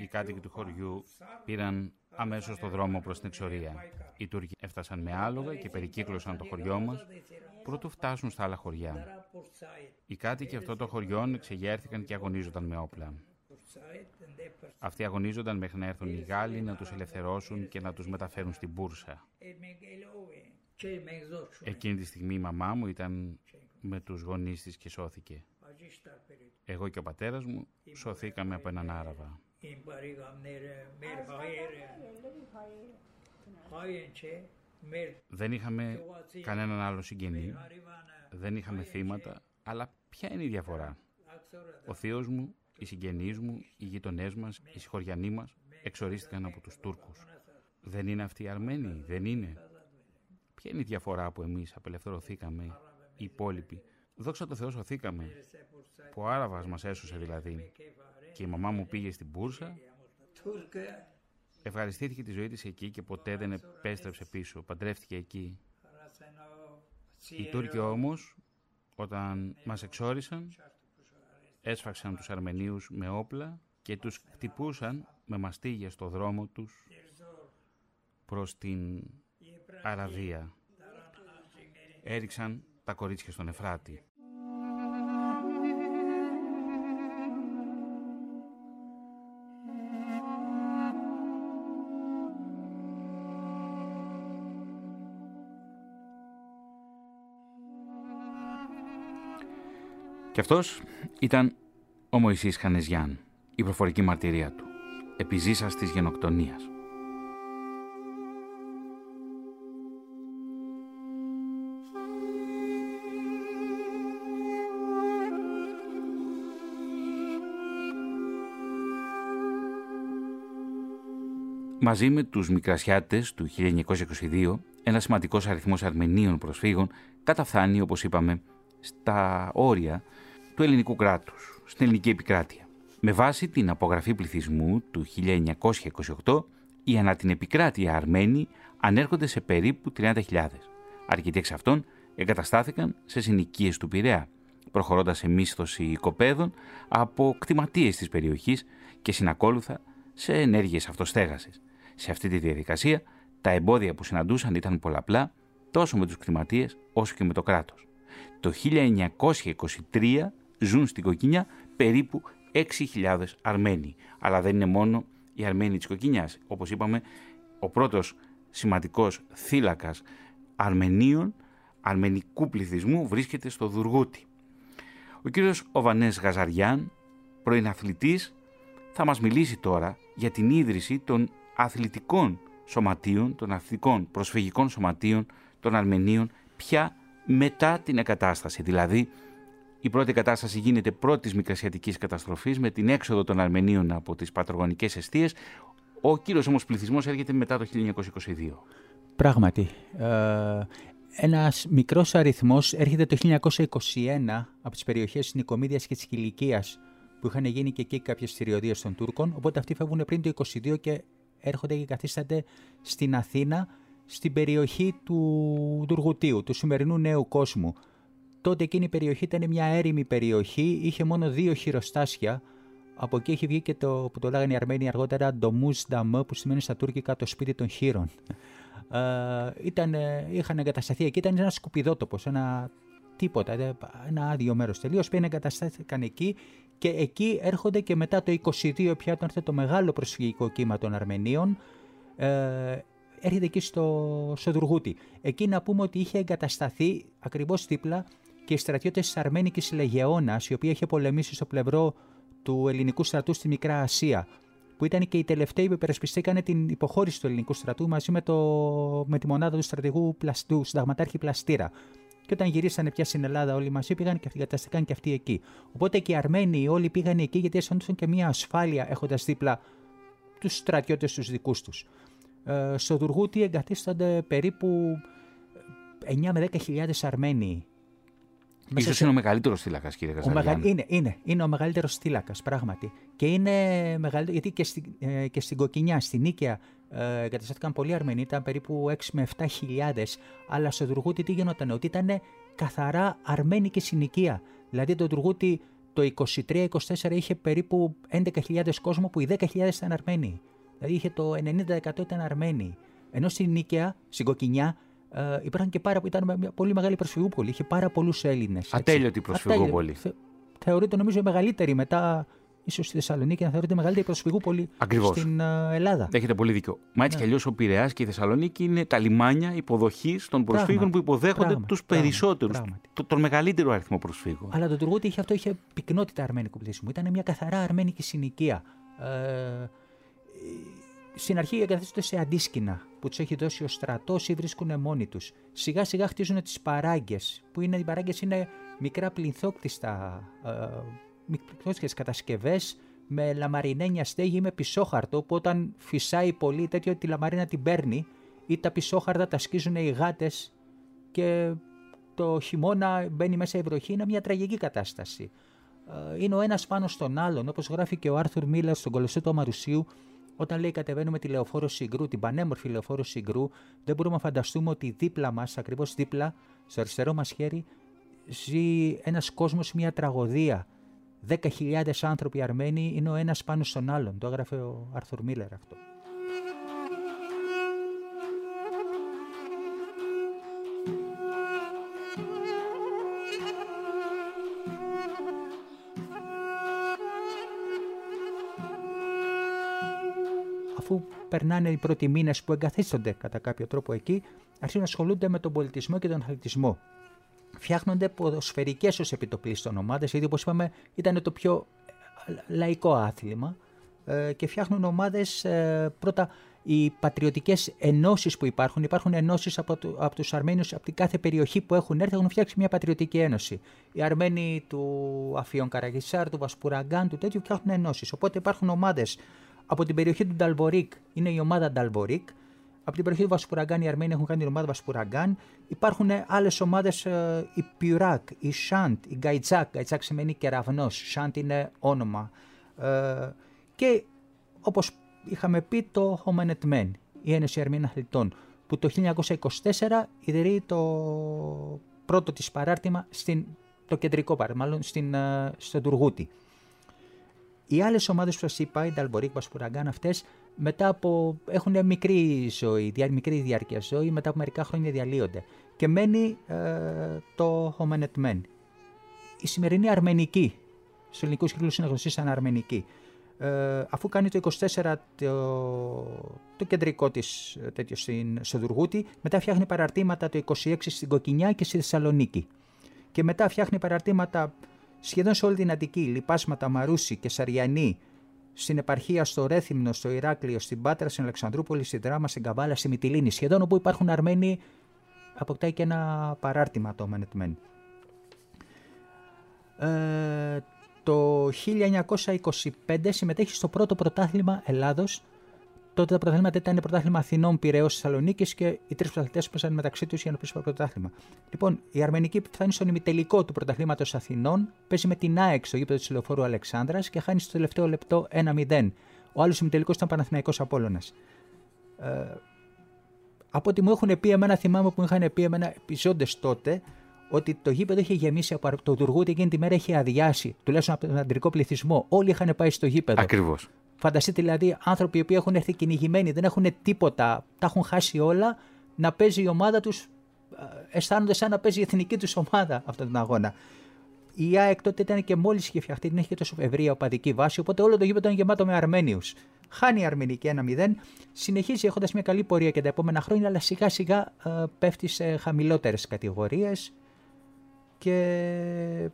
Οι κάτοικοι του χωριού πήραν αμέσως το δρόμο προς την εξορία. Οι Τούρκοι έφτασαν με άλογα και περικύκλωσαν το χωριό μας πρωτού φτάσουν στα άλλα χωριά. Οι κάτοικοι αυτών των χωριών εξεγέρθηκαν και αγωνίζονταν με όπλα. Αυτοί αγωνίζονταν μέχρι να έρθουν οι Γάλλοι να τους ελευθερώσουν και να τους μεταφέρουν στην Μπούρσα. Εκείνη τη στιγμή η μαμά μου ήταν με τους γονείς της και σώθηκε. Εγώ και ο πατέρας μου σωθήκαμε από έναν Άραβα. Δεν είχαμε κανέναν άλλο συγγενή, δεν είχαμε θύματα, αλλά ποια είναι η διαφορά; Ο θείος μου, οι συγγενείς μου, οι γειτονές μας, οι συγχωριανοί μας εξορίστηκαν από τους Τούρκους. Δεν είναι αυτοί οι Αρμένοι, δεν είναι; Ποια είναι η διαφορά που εμείς απελευθερωθήκαμε, οι υπόλοιποι; Δόξα τω Θεώ σωθήκαμε, που ο Άραβας μας έσωσε δηλαδή. Και η μαμά μου πήγε στην Μπούρσα Ευχαριστήθηκε τη ζωή της εκεί και ποτέ δεν επέστρεψε πίσω. Παντρεύτηκε εκεί. Οι Τούρκοι όμως, όταν μας εξόρισαν, έσφαξαν τους Αρμενίους με όπλα και τους χτυπούσαν με μαστίγια στο δρόμο τους προς την Αραβία. Έριξαν τα κορίτσια στον Εφράτη. Και αυτός ήταν ο Μωυσής Χανεζιάν, η προφορική μαρτυρία του, επιζήσας της γενοκτονίας. Μαζί με τους Μικρασιάτες του 1922, ένας σημαντικός αριθμός Αρμενίων προσφύγων καταφθάνει, όπως είπαμε, στα όρια του ελληνικού κράτους, στην ελληνική επικράτεια. Με βάση την απογραφή πληθυσμού του 1928, οι ανά την επικράτεια Αρμένοι ανέρχονται σε περίπου 30.000. Αρκετοί εξ αυτών εγκαταστάθηκαν σε συνοικίες του Πειραιά, προχωρώντας σε μίσθωση οικοπαίδων από κτηματίες της περιοχής και συνακόλουθα σε ενέργειες αυτοστέγασης. Σε αυτή τη διαδικασία, τα εμπόδια που συναντούσαν ήταν πολλαπλά τόσο με τους κτηματίες όσο και με το κράτος. Το 1923 ζουν στην Κοκκινιά περίπου 6.000 Αρμένοι. Αλλά δεν είναι μόνο οι Αρμένοι της Κοκκινιάς. Όπως είπαμε, ο πρώτος σημαντικός θύλακας Αρμενίων, αρμενικού πληθυσμού, βρίσκεται στο Δουργούτι. Ο κύριος Οβανές Γαζαριάν, πρώην αθλητής, θα μας μιλήσει τώρα για την ίδρυση των αθλητικών σωματείων, των αθλητικών προσφυγικών σωματείων των Αρμενίων, πια μετά την εγκατάσταση, δηλαδή η πρώτη κατάσταση γίνεται πρώτης μικρασιατικής καταστροφής με την έξοδο των Αρμενίων από τις πατρογονικές αιστείες. Ο κύριος όμως πληθυσμός έρχεται μετά το 1922. Πράγματι. Ε, Ένας μικρός αριθμός έρχεται το 1921 από τις περιοχές της Νικομίδιας και της Κυλικίας που είχαν γίνει και εκεί κάποιες θηριωδίες των Τούρκων. Οπότε αυτοί φεύγουν πριν το 1922 και έρχονται και καθίστανται στην Αθήνα, στην περιοχή του Τουργουτίου, του σημερινού νέου κόσμου. Τότε εκείνη η περιοχή ήταν μια έρημη περιοχή, είχε μόνο δύο χειροστάσια. Από εκεί έχει βγει και το που το λέγανε οι Αρμένοι αργότερα Ντομούς Νταμ, που σημαίνει στα τουρκικά το σπίτι των χείρων. Ε, ήταν, είχαν εγκατασταθεί εκεί, ήταν ένας σκουπιδότοπος, ένα τίποτα, ένα άδειο μέρος τελείως. Πήγαν εγκαταστάθηκαν εκεί και εκεί έρχονται και μετά το 22 πια, όταν έρθει το μεγάλο προσφυγικό κύμα των Αρμενίων, ε, έρχεται εκεί στο, στο Δουργούτι. Εκεί να πούμε ότι είχε εγκατασταθεί ακριβώς δίπλα και οι στρατιώτες τη Αρμένικη Λεγεώνας, η οποία είχε πολεμήσει στο πλευρό του ελληνικού στρατού στη Μικρά Ασία, που ήταν και οι τελευταίοι που υπερασπιστήκαν την υποχώρηση του ελληνικού στρατού μαζί με, το, με τη μονάδα του στρατηγού πλαστού, συνταγματάρχη Πλαστήρα. Και όταν γυρίσανε πια στην Ελλάδα όλοι μαζί πήγαν και εγκαταστήκαν και αυτοί εκεί. Οπότε και οι Αρμένοι όλοι πήγαν εκεί γιατί αισθανόταν και μια ασφάλεια έχοντας δίπλα τους στρατιώτες τους δικούς τους. Ε, στο Δουργούτι εγκαθίστανται περίπου 9 με 10.000 Αρμένοι Ίσως σε... είναι ο μεγαλύτερος θύλακας, κύριε Καζαριάν. Είναι, είναι, είναι ο μεγαλύτερος θύλακας, πράγματι. Και είναι μεγαλύτερο, γιατί και, στην, ε, και στην Κοκκινιά, στην Νίκαια, ε, εγκαταστάθηκαν πολλοί Αρμενοί, ήταν περίπου 6 με 7 χιλιάδες. Αλλά στο Τουργούτι τι γινόταν, ότι ήταν καθαρά αρμένικη συνοικία. Δηλαδή το Τουργούτι το 23-24 είχε περίπου 11.000 κόσμο που οι 10.000 ήταν Αρμένοι. Δηλαδή είχε το 90% ήταν Αρμένοι. Ενώ στην Νίκαια, στην Κοκκινιά, ε, υπήρχαν και πάρα, ήταν μια πολύ μεγάλη προσφυγούπολη. Είχε πάρα πολλούς Έλληνες. Ατέλειωτη προσφυγούπολη. Θε, θεωρείται νομίζω η μεγαλύτερη μετά ίσως στη Θεσσαλονίκη να θεωρείται η μεγαλύτερη προσφυγούπολη Ακριβώς. στην uh, Ελλάδα. Έχετε πολύ δίκιο. Μα έτσι ναι. κι αλλιώς ο Πειραιάς και η Θεσσαλονίκη είναι τα λιμάνια υποδοχής των προσφύγων που υποδέχονται τους περισσότερους. Τον μεγαλύτερο αριθμό προσφύγων. Αλλά το Τουργούτι είχε αυτό, είχε πυκνότητα αρμένικου πληθυσμού. Ήταν μια καθαρά αρμένικη συνοικία. Ε, στην αρχή εγκαθίστανται σε αντίσκηνα που τους έχει δώσει ο στρατός ή βρίσκουν μόνοι τους. Σιγά σιγά χτίζουν τις παράγκες, που είναι, οι παράγκες είναι μικρά πληθόκτιστα, ε, κατασκευές με λαμαρινένια στέγη ή με πισόχαρτο, που όταν φυσάει πολύ τέτοιο τη λαμαρίνα την παίρνει ή τα πισόχαρτα τα σκίζουν οι γάτες και το χειμώνα μπαίνει μέσα η βροχή, είναι μια τραγική κατάσταση. Ε, είναι ο ένας πάνω στον άλλον, όπως γράφει και ο Άρθουρ Μίλλερ στον κολοσσό του Αμαρουσίου, όταν λέει κατεβαίνουμε τη λεωφόρο Συγκρού, την πανέμορφη λεωφόρο Συγκρού, δεν μπορούμε να φανταστούμε ότι δίπλα μας, ακριβώς δίπλα, στο αριστερό μας χέρι, ζει ένας κόσμος, μια τραγωδία. 10.000 άνθρωποι Αρμένοι είναι ο ένας πάνω στον άλλον. Το έγραφε ο Άρθουρ Μίλλερ αυτό. Αφού περνάνε οι πρώτοι μήνες που εγκαθίστανται κατά κάποιο τρόπο εκεί, αρχίζουν να ασχολούνται με τον πολιτισμό και τον αθλητισμό. Φτιάχνονται ποδοσφαιρικές ως επιτοπλίστων ομάδες, γιατί όπως είπαμε ήταν το πιο λαϊκό άθλημα ε, και φτιάχνουν ομάδες ε, πρώτα οι πατριωτικές ενώσεις που υπάρχουν. Υπάρχουν ενώσεις από, του, από τους Αρμένιου από την κάθε περιοχή που έχουν έρθει, έχουν φτιάξει μια πατριωτική ένωση. Οι Αρμένοι του Αφιον Καραγισάρ, του Βασπουραγκάν, του τέτοιου φτιάχνουν ενώσεις. Οπότε υπάρχουν ομάδες από την περιοχή του Νταλβορίκ είναι η ομάδα Νταλβορίκ. Από την περιοχή του Βασπουραγκάν οι Αρμένοι έχουν κάνει την ομάδα Βασπουραγκάν. Υπάρχουν άλλες ομάδες, ε, η Πιουράκ, η Σαντ, η Γκαϊτζάκ. Γκαϊτζάκ σημαίνει κεραυνός. Σαντ είναι όνομα. Ε, και όπως είχαμε πει, το Χομενετμέν, η Ένωση Αρμένων Αθλητών, που το 1924 ιδρύει το πρώτο της παράρτημα στην, το κεντρικό παράρτημα, μάλλον στην, ε, στον Δουργούτι. Οι άλλες ομάδες που σας είπα, οι Νταλμπορίκ, Πασπουραγκάν, αυτές μετά από. έχουν μικρή ζωή, μικρή διάρκεια ζωή, μετά από μερικά χρόνια διαλύονται. Και μένει ε, το Χομενετμέν. Η σημερινή Αρμενική, στους ελληνικούς κύκλους είναι γνωστή σαν Αρμενική. Ε, αφού κάνει το 24 το, το κεντρικό της ε, τέτοιο στην, στο Δουργούτη, μετά φτιάχνει παραρτήματα το 26 στην Κοκκινιά και στη Θεσσαλονίκη. Και μετά φτιάχνει παραρτήματα σχεδόν σε όλη την Αττική, Λιπάσματα, Μαρούσι και Σαριανή, στην επαρχία στο Ρέθυμνο, στο Ηράκλειο, στην Πάτρα, στην Αλεξανδρούπολη, στην Δράμα, στην Καβάλα, στη Μυτιλίνη, σχεδόν όπου υπάρχουν Αρμένοι, αποκτάει και ένα παράρτημα το Μενετμέν. Ε, το 1925 συμμετέχει στο πρώτο πρωτάθλημα Ελλάδος τότε τα πρωταθλήματα ήταν πρωτάθλημα Αθηνών, Πυραιός, Θεσσαλονίκης και οι τρεις πρωταθλητές παίζανε μεταξύ τους για να πείσουν το πρωτάθλημα. Λοιπόν, η Αρμενική φτάνει στον ημιτελικό του πρωταθλήματος Αθηνών, παίζει με την ΑΕΚ στο γήπεδο της λεωφόρου Αλεξάνδρας και χάνει στο τελευταίο λεπτό 1-0. Ο άλλος ημιτελικός ήταν Παναθηναϊκός Απόλωνα. Ε, από ό,τι μου έχουν πει εμένα, θυμάμαι που μου είχαν πει εμένα επιζώντες τότε, ότι το γήπεδο είχε γεμίσει από το Τουργούτι εκείνη τη μέρα είχε αδειάσει, τουλάχιστον από τον αντρικό πληθυσμό. Όλοι είχαν πάει στο γήπεδο. Ακριβώς. Φανταστείτε δηλαδή άνθρωποι που έχουν έρθει κυνηγημένοι, δεν έχουν τίποτα, τα έχουν χάσει όλα, να παίζει η ομάδα τους, ε, αισθάνονται σαν να παίζει η εθνική τους ομάδα [laughs] αυτόν τον αγώνα. Η ΑΕΚ τότε ήταν και μόλις είχε φτιαχτεί, δεν είχε και τόσο ευρία οπαδική βάση, οπότε όλο το γήπεδο ήταν γεμάτο με Αρμένιους. Χάνει η Αρμενική 1-0, συνεχίζει έχοντας μια καλή πορεία και τα επόμενα χρόνια, αλλά σιγά σιγά ε, πέφτει σε χαμηλότερες κατηγορίες και ε,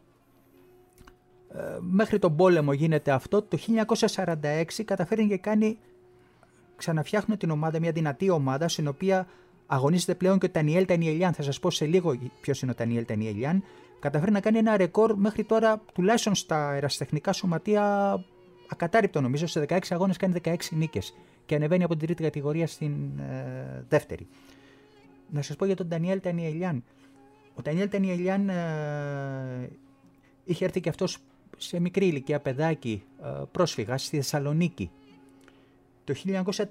μέχρι τον πόλεμο γίνεται αυτό. Το 1946 καταφέρνει και κάνει, ξαναφτιάχνουν την ομάδα, μια δυνατή ομάδα, στην οποία αγωνίζεται πλέον και ο Τανιέλ Τανιελιάν. Θα σας πω σε λίγο ποιος είναι ο Τανιέλ Τανιελιάν. Καταφέρει να κάνει ένα ρεκόρ μέχρι τώρα, τουλάχιστον στα ερασιτεχνικά σωματεία, ακατάρρυπτο νομίζω. Σε 16 αγώνες κάνει 16 νίκες και ανεβαίνει από την τρίτη κατηγορία στην ε, δεύτερη. Να σας πω για τον Τανιέλ Τανιελιάν. Ο Τανιέλ Τανιελιάν ε, είχε έρθει και αυτός σε μικρή ηλικία παιδάκι ε, πρόσφυγα στη Θεσσαλονίκη. Το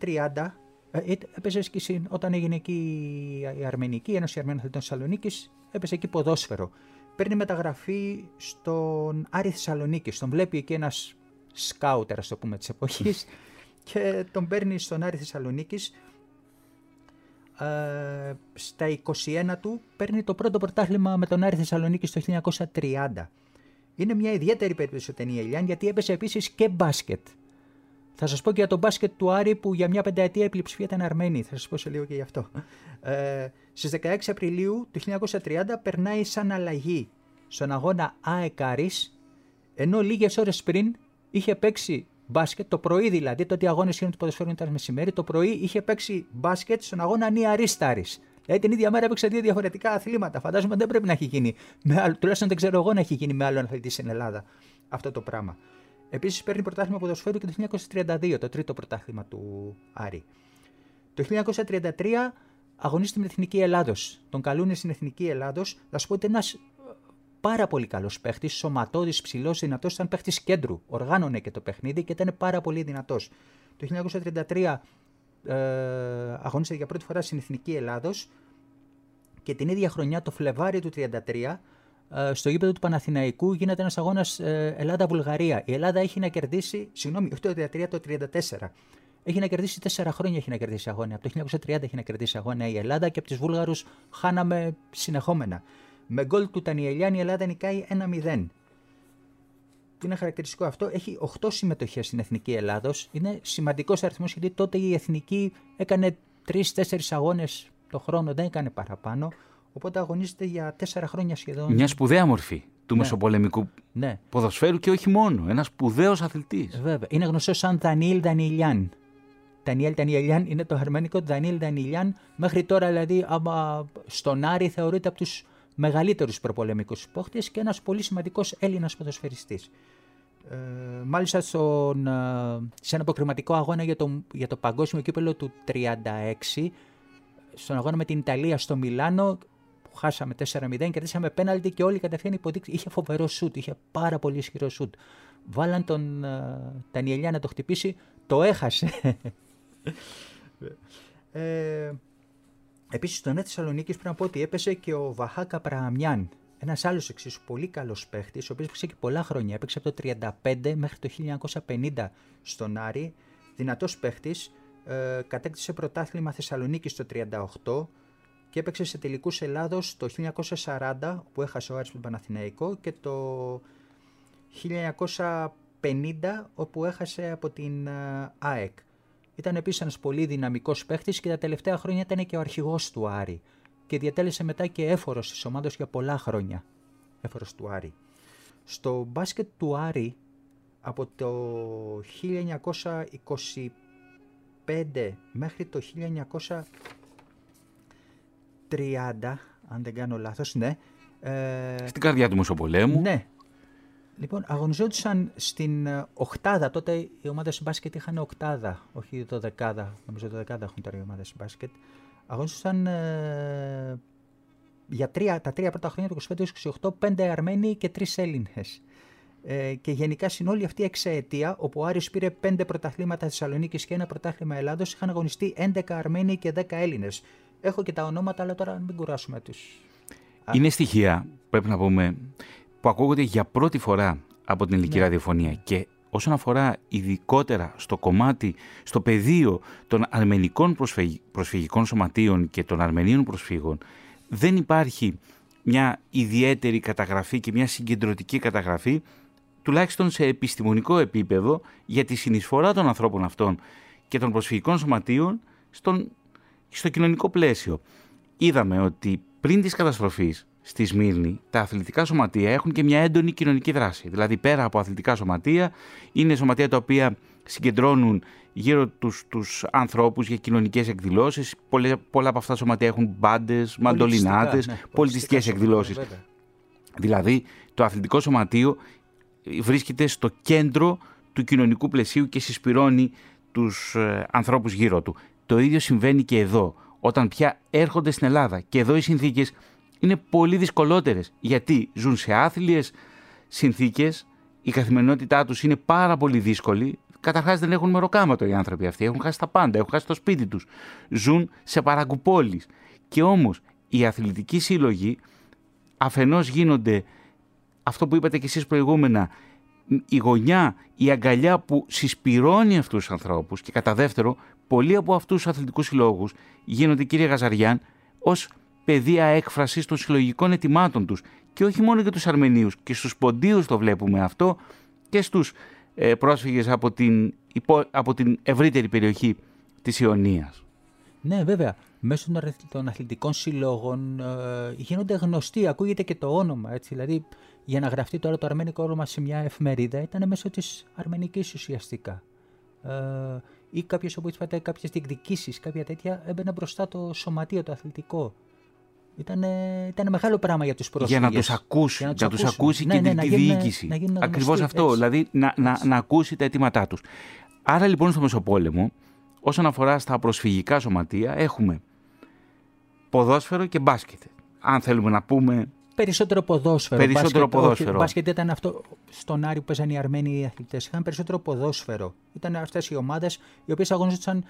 1930 ε, έπαιζε όταν έγινε εκεί η Αρμενική, η Ένωση Αρμένων Αθλητών Θεσσαλονίκης, έπαιζε εκεί ποδόσφαιρο. παίρνει μεταγραφή στον Άρη Θεσσαλονίκη. Τον βλέπει εκεί ένας σκάουτερ, ας το πούμε, της εποχής [laughs] και τον παίρνει στον Άρη Θεσσαλονίκης. Ε, στα 21 του παίρνει το πρώτο πρωτάθλημα με τον Άρη Θεσσαλονίκη το 1930. Είναι μια ιδιαίτερη περίπτωση ο Τενή γιατί έπεσε επίσης και μπάσκετ. Θα σας πω και για το μπάσκετ του Άρη που για μια πενταετία η πλειοψηφία ήταν Αρμένη. Θα σας πω σε λίγο και γι' αυτό. Ε, Στις 16 Απριλίου του 1930 περνάει σαν αλλαγή στον αγώνα ΑΕΚ Άρης, ενώ λίγες ώρες πριν είχε παίξει μπάσκετ, το πρωί δηλαδή, τότε οι αγώνες γίνονται του ποδοσφαίρου ήταν μεσημέρι, το πρωί είχε παίξει μπάσκετ στον αγώνα Νία Ρίσταρη. Δηλαδή την ίδια μέρα έπαιξε δύο διαφορετικά αθλήματα. Φαντάζομαι δεν πρέπει να έχει γίνει. Με άλλο, τουλάχιστον δεν ξέρω εγώ να έχει γίνει με άλλον αθλητή στην Ελλάδα αυτό το πράγμα. Επίσης παίρνει πρωτάθλημα ποδοσφαίρου και το 1932, το τρίτο πρωτάθλημα του Άρη. Το 1933 αγωνίζεται με την Εθνική Ελλάδος. Τον καλούν στην Εθνική Ελλάδος. Θα σου πω ότι ένας πάρα πολύ καλός παίχτης, σωματώδη, ψηλός, δυνατός, ήταν παίχτης κέντρου. Οργάνωνε και το παιχνίδι και ήταν πάρα πολύ δυνατός. Το 1933 ε, αγωνίζεται για πρώτη φορά στην Εθνική Ελλάδος και την ίδια χρονιά, το Φλεβάρι του 1933, ε, στο γήπεδο του Παναθηναϊκού γίνεται ένας αγώνας ε, Ελλάδα-Βουλγαρία. Η Ελλάδα έχει να κερδίσει, συγγνώμη, όχι το 1933, το 1934. Έχει να κερδίσει τέσσερα χρόνια έχει να κερδίσει αγώνα. Από το 1930 έχει να κερδίσει αγώνα η Ελλάδα και από τους Βούλγαρους χάναμε συνεχόμενα. Με γκολ του Τανιελιάν η Ελλάδα νικάει 1-0. Που είναι χαρακτηριστικό αυτό, έχει 8 συμμετοχές στην Εθνική Ελλάδος. Είναι σημαντικός αριθμός γιατί τότε η Εθνική έκανε 3-4 αγώνες το χρόνο, δεν έκανε παραπάνω. Οπότε αγωνίζεται για 4 χρόνια σχεδόν. Μια σπουδαία μορφή του ναι. μεσοπολεμικού ναι. ποδοσφαίρου και όχι μόνο. Ένας σπουδαίος αθλητής. Βέβαια. Είναι γνωστός σαν Δανίλ Δανιλιάν. Δανιέλ Δανιλιάν είναι το αρμένικο Δανίλ Δανιλιάν. Μέχρι τώρα δηλαδή άμα στον Άρη θεωρείται από τους μεγαλύτερους προπολεμικούς υπόχτες και ένας πολύ σημαντικός Έλληνας ποδοσφαιριστής. Ε, μάλιστα στον, ε, σε ένα αποκριματικό αγώνα για το, για το παγκόσμιο κύπελο του 36, στον αγώνα με την Ιταλία στο Μιλάνο, που χάσαμε 4-0, κερδίσαμε πέναλτι και όλοι κατευθείαν υποδείξει. Είχε φοβερό σουτ, είχε πάρα πολύ ισχυρό σουτ. Βάλαν τον uh, να το χτυπήσει, το έχασε. [laughs] ε, Επίσης, στον Νέα Θεσσαλονίκης πρέπει να πω ότι έπεσε και ο Βαχάκα Πρααμιάν. Ένας άλλος εξίσου πολύ καλός παίχτης, ο οποίος έπαιξε και πολλά χρόνια. Έπαιξε από το 1935 μέχρι το 1950 στον Άρη. Δυνατός παίχτης. Ε, κατέκτησε πρωτάθλημα Θεσσαλονίκης το 1938 και έπαιξε σε τελικούς Ελλάδος το 1940 που έχασε ο Άρης με τον Παναθηναϊκό και το 1950 όπου έχασε από την ε, ΑΕΚ. Ήταν επίσης ένας πολύ δυναμικός παίχτης και τα τελευταία χρόνια ήταν και ο αρχηγός του Άρη. Και διατέλεσε μετά και έφορος τη ομάδα για πολλά χρόνια. Έφορος του Άρη. Στο μπάσκετ του Άρη από το 1925 μέχρι το 1930, αν δεν κάνω λάθος, ναι. Ε, Στην καρδιά του Μεσοπολέμου. Ναι, Λοιπόν, αγωνιζόντουσαν στην ε, οκτάδα. Τότε οι ομάδες μπάσκετ είχαν οκτάδα, όχι το δεκάδα. Νομίζω το δεκάδα έχουν τώρα οι ομάδες μπάσκετ. Αγωνιζόντουσαν ε, για τρία, τα τρία πρώτα χρόνια του 25-28, πέντε Αρμένοι και τρεις Έλληνες. Ε, και γενικά στην όλη αυτή η εξαετία, όπου ο Άρης πήρε πέντε πρωταθλήματα Θεσσαλονίκη και ένα πρωτάθλημα Ελλάδος, είχαν αγωνιστεί 11 Αρμένοι και 10 Έλληνες. Έχω και τα ονόματα, αλλά τώρα μην κουράσουμε τους. Είναι στοιχεία, πρέπει να πούμε, που ακούγονται για πρώτη φορά από την ελληνική ναι. ραδιοφωνία και όσον αφορά ειδικότερα στο κομμάτι, στο πεδίο των αρμενικών προσφυγικών σωματείων και των αρμενίων προσφύγων δεν υπάρχει μια ιδιαίτερη καταγραφή και μια συγκεντρωτική καταγραφή τουλάχιστον σε επιστημονικό επίπεδο για τη συνεισφορά των ανθρώπων αυτών και των προσφυγικών σωματείων στον, στο κοινωνικό πλαίσιο. Είδαμε ότι πριν της καταστροφής στη Σμύρνη, τα αθλητικά σωματεία έχουν και μια έντονη κοινωνική δράση. Δηλαδή, πέρα από αθλητικά σωματεία, είναι σωματεία τα οποία συγκεντρώνουν γύρω τους, τους ανθρώπους για κοινωνικές εκδηλώσεις. Πολλά, πολλά από αυτά τα σωματεία έχουν μπάντες, μαντολινάτες, ναι, πολιτιστικές εκδηλώσεις. Δηλαδή, το αθλητικό σωματείο βρίσκεται στο κέντρο του κοινωνικού πλαισίου και συσπηρώνει τους ε, ανθρώπους γύρω του. Το ίδιο συμβαίνει και εδώ, όταν πια έρχονται στην Ελλάδα και εδώ οι συνθήκες είναι πολύ δυσκολότερες. Γιατί ζουν σε άθλιες συνθήκες, η καθημερινότητά τους είναι πάρα πολύ δύσκολη. Καταρχάς δεν έχουν μεροκάματο οι άνθρωποι αυτοί. Έχουν χάσει τα πάντα, έχουν χάσει το σπίτι τους. Ζουν σε παραγκουπόλεις. Και όμως οι αθλητικοί σύλλογοι αφενός γίνονται αυτό που είπατε και εσείς προηγούμενα, η γωνιά, η αγκαλιά που συσπηρώνει αυτούς τους ανθρώπους και κατά δεύτερο, πολλοί από αυτούς τους αθλητικούς συλλόγους γίνονται, κύριε Γαζαριάν, ως πεδία έκφρασης των συλλογικών ετοιμάτων τους και όχι μόνο για τους Αρμενίους και στους Ποντίους το βλέπουμε αυτό και στους ε, πρόσφυγες από την, από την ευρύτερη περιοχή της Ιωνίας. Ναι, βέβαια. Μέσω των αθλητικών συλλόγων ε, γίνονται γνωστοί, ακούγεται και το όνομα. Έτσι. Δηλαδή, για να γραφτεί τώρα το αρμένικο όνομα σε μια εφημερίδα ήταν μέσω της αρμενικής ουσιαστικά. Ε, ή κάποιος, όπω είπατε, κάποιες διεκδικήσεις, κάποια τέτοια, έμπαινε μπροστά το σωματείο, το αθλητικό. Ήταν, ήταν μεγάλο πράγμα για τους πρόσφυγες. Για να τους ακούσει, για να τους ακούσει ναι, και ναι, τη, τη διοίκηση. Ακριβώς αυτό, δηλαδή να, να, να ακούσει τα αιτήματά τους. Άρα λοιπόν στο Μεσοπόλεμο, όσον αφορά στα προσφυγικά σωματεία, έχουμε ποδόσφαιρο και μπάσκετ. Αν θέλουμε να πούμε Περισσότερο ποδόσφαιρο. Περισσότερο μπάσκετ, ποδόσφαιρο. Όχι, μπάσκετ ήταν αυτό στον Άρη που παίζαν οι Αρμένοι αθλητές. Είχαν περισσότερο ποδόσφαιρο. Ήταν αυτές οι ομάδες οι οποίες αγωνίζονταν.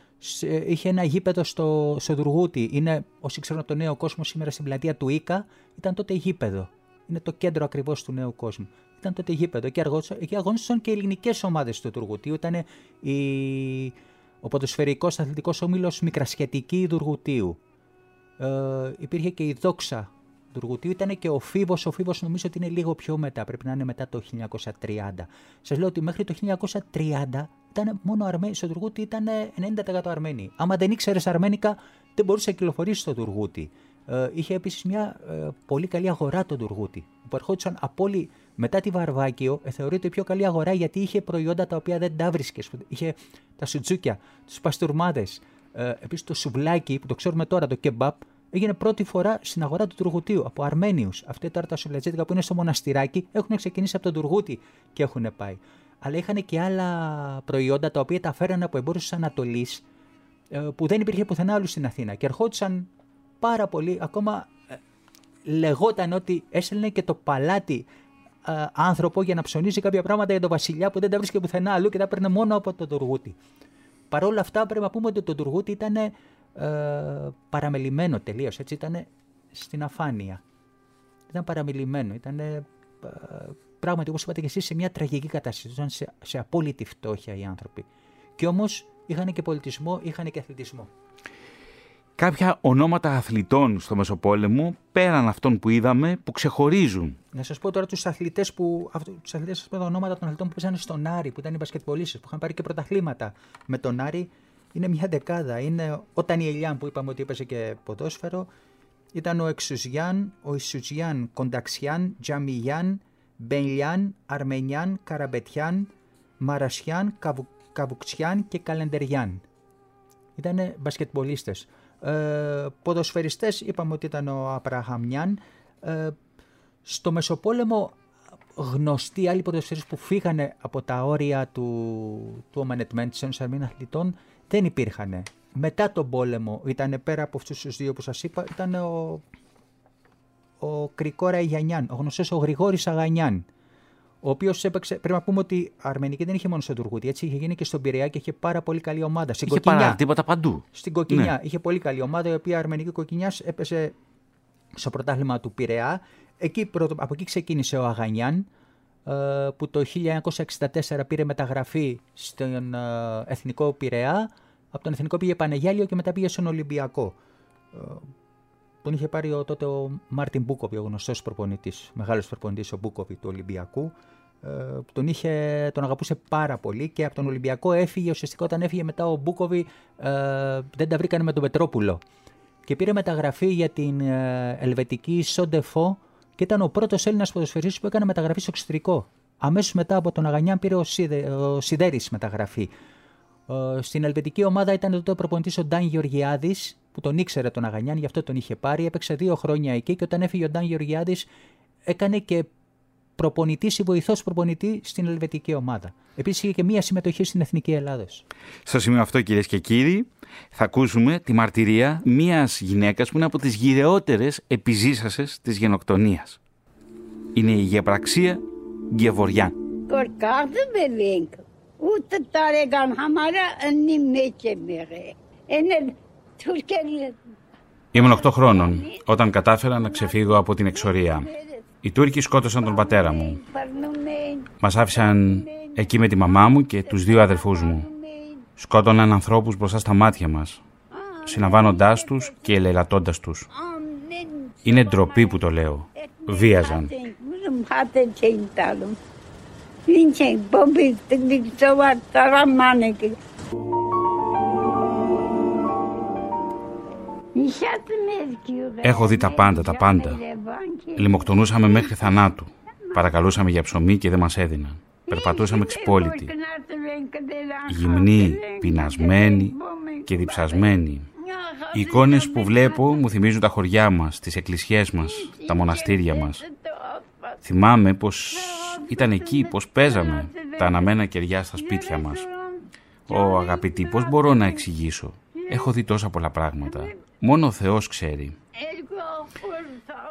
Είχε ένα γήπεδο στο, στο Δουργούτι. Είναι, όσοι ξέρουν από το νέο κόσμο σήμερα στην πλατεία του Ίκα, ήταν τότε γήπεδο. Είναι το κέντρο ακριβώς του νέου κόσμου. Ήταν τότε γήπεδο. Εκεί, εκεί αγωνίζονταν και ελληνικές ομάδες του Δουργούτι. Ήταν η, ο ποδοσφαιρικός αθλητικός όμιλο Μικρασιατική Δουργουτίου. Ε, υπήρχε και η Δόξα Τουργουτίου ήταν και ο Φίβος. Ο Φίβος νομίζω ότι είναι λίγο πιο μετά, πρέπει να είναι μετά το 1930. Σας λέω ότι μέχρι το 1930 ήταν μόνο Αρμένοι. Στο Τουργούτι ήταν 90% Αρμένοι. Άμα δεν ήξερες Αρμένικα, δεν μπορούσες να κυκλοφορήσεις στο Τουργούτι. Ε, είχε επίσης μια ε, πολύ καλή αγορά το Τουργούτι. Που ερχόντουσαν από όλη μετά τη Βαρβάκιο, ε, θεωρείται η πιο καλή αγορά γιατί είχε προϊόντα τα οποία δεν τα βρίσκες. Είχε τα σουτζούκια, τους παστούρμάδε. Ε, επίσης το σουβλάκι που το ξέρουμε τώρα, το κεμπάπ, έγινε πρώτη φορά στην αγορά του Τουργουτίου από Αρμένιους. Αυτοί τώρα τα σουλετζίτικα που είναι στο μοναστηράκι έχουν ξεκινήσει από τον Τουργούτι και έχουν πάει. Αλλά είχαν και άλλα προϊόντα τα οποία τα φέρανε από εμπόρους της Ανατολής ε, που δεν υπήρχε πουθενά άλλου στην Αθήνα. Και ερχόντουσαν πάρα πολύ, ακόμα ε, λεγόταν ότι έστελνε και το παλάτι ε, άνθρωπο για να ψωνίζει κάποια πράγματα για τον Βασιλιά που δεν τα βρίσκε πουθενά αλλού και τα παίρνε μόνο από τον Τουργούτι. Παρ' όλα αυτά πρέπει να πούμε ότι το Τουργούτι ήταν ε, παραμελημένο τελείως. Έτσι ήταν στην αφάνεια. Ήταν παραμελημένο. Ήταν ε, πράγματι, όπως είπατε και εσείς, σε μια τραγική κατάσταση. Ήταν σε, σε απόλυτη φτώχεια οι άνθρωποι. Και όμως είχαν και πολιτισμό, είχαν και αθλητισμό. Κάποια ονόματα αθλητών στο Μεσοπόλεμο, πέραν αυτών που είδαμε, που ξεχωρίζουν. Να σας πω τώρα τους αθλητές που. Τους αθλητές, σα πω τα ονόματα των αθλητών που παίζανε στον Άρη, που ήταν οι μπασκετπολίστε, που είχαν πάρει και πρωταθλήματα με τον Άρη είναι μια δεκάδα. Είναι όταν η Ελιάν που είπαμε ότι έπαιζε και ποδόσφαιρο, ήταν ο Εξουζιάν, ο Ισουζιάν, Κονταξιάν, Τζαμιγιάν, Μπενλιάν, Αρμενιάν, Καραμπετιάν, Μαρασιάν, Καβου, Καβουξιάν και Καλεντεριάν. Ήταν μπασκετμπολίστες. Ε, ποδοσφαιριστές είπαμε ότι ήταν ο Απραχαμιάν. Ε, στο Μεσοπόλεμο γνωστοί άλλοι ποδοσφαιριστές που φύγανε από τα όρια του, του Ομανετμέν της Ένωσης Αθλητών δεν υπήρχαν. Μετά τον πόλεμο ήταν πέρα από αυτούς τους δύο που σας είπα, ήταν ο, ο Κρικόρα Ιγιανιάν, ο γνωστός ο Γρηγόρης Αγανιάν. Ο οποίος έπαιξε. Πρέπει να πούμε ότι η Αρμενική δεν είχε μόνο στον Τουρκούτι, έτσι είχε γίνει και στον Πειραιά και είχε πάρα πολύ καλή ομάδα. Στην είχε παραρτήματα παντού. Στην Κοκκινιά. Ναι. Είχε πολύ καλή ομάδα, η οποία η Αρμενική Κοκκινιά έπεσε στο πρωτάθλημα του Πειραιά. Εκεί, από εκεί ξεκίνησε ο Αγανιάν, ε, που το 1964 πήρε μεταγραφή στον ε, Εθνικό Πειραιά. Από τον Εθνικό πήγε Πανεγιάλιο και μετά πήγε στον Ολυμπιακό. Ε, τον είχε πάρει ο, τότε ο Μάρτιν Μπούκοβι, ο γνωστός προπονητής, μεγάλος προπονητής ο Μπούκοβι του Ολυμπιακού. Τον, είχε, τον αγαπούσε πάρα πολύ και από τον Ολυμπιακό έφυγε. Ουσιαστικά όταν έφυγε μετά ο Μπούκοβι δεν τα βρήκανε με τον Πετρόπουλο. Και πήρε μεταγραφή για την ελβετική Σοντεφό και ήταν ο πρώτος Έλληνας ποδοσφαιριστής που έκανε μεταγραφή στο εξωτερικό. Αμέσως μετά από τον Αγανιάν πήρε ο, Σιδε, ο Σιδέρης μεταγραφή. Ε, στην ελβετική ομάδα ήταν τότε ο προπονητής ο Ντάν Γεωργιάδης, που τον ήξερε τον Αγανιάν, γι' αυτό τον είχε πάρει. Έπαιξε δύο χρόνια εκεί και όταν έφυγε ο Ντάν Γεωργιάδης, έκανε και προπονητής ή βοηθός προπονητή στην ελβετική ομάδα. Επίσης είχε και μία συμμετοχή στην Εθνική Ελλάδος. Στο σημείο αυτό, κυρίες και κύριοι, θα ακούσουμε τη μαρτυρία μια γυναίκας που είναι από τις γυρεότερες επιζήσασες της γενοκτονίας. Είναι η Γεπραξία Γκεβοριάν. ούτε τα ρέγαν χαμάρα, Ήμουν 8 χρόνων όταν κατάφερα να ξεφύγω από την εξορία. Οι Τούρκοι σκότωσαν τον πατέρα μου. Μας άφησαν εκεί με τη μαμά μου και τους δύο αδερφούς μου. Σκότωναν ανθρώπους μπροστά στα μάτια μας, συναβάνοντάς τους και ελελατώντας τους. Είναι ντροπή που το λέω. Βίαζαν. Έχω δει τα πάντα, τα πάντα. Λιμοκτονούσαμε μέχρι θανάτου. Παρακαλούσαμε για ψωμί και δεν μας έδιναν. Περπατούσαμε ξυπόλυτοι. Γυμνοί, πεινασμένοι και διψασμένοι. Οι εικόνες που βλέπω μου θυμίζουν τα χωριά μας, τις εκκλησιές μας, τα μοναστήρια μας. Θυμάμαι πως ήταν εκεί, πως παίζαμε τα αναμένα κεριά στα σπίτια μας. Ω αγαπητή, πώς μπορώ να εξηγήσω; Έχω δει τόσα πολλά πράγματα. Μόνο ο Θεός ξέρει.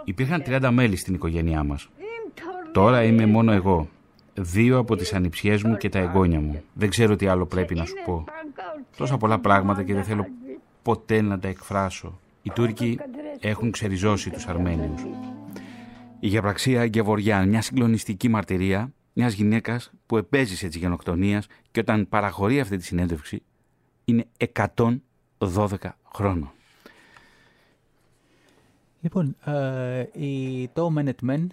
Υπήρχαν 30 μέλη στην οικογένειά μας. Τώρα είμαι μόνο εγώ. Δύο από τις ανιψιές μου και τα εγγόνια μου. Δεν ξέρω τι άλλο πρέπει να σου πω. Τόσα πολλά πράγματα και δεν θέλω ποτέ να τα εκφράσω. Οι Τούρκοι έχουν ξεριζώσει τους Αρμένιους. Η γεωπραξία Γκεβοριάν, μια συγκλονιστική μαρτυρία μιας γυναίκας που επέζησε τη γενοκτονία και όταν παραχωρεί αυτή τη συνέντευξη είναι 112 χρόνων. Λοιπόν, ε, η Το Men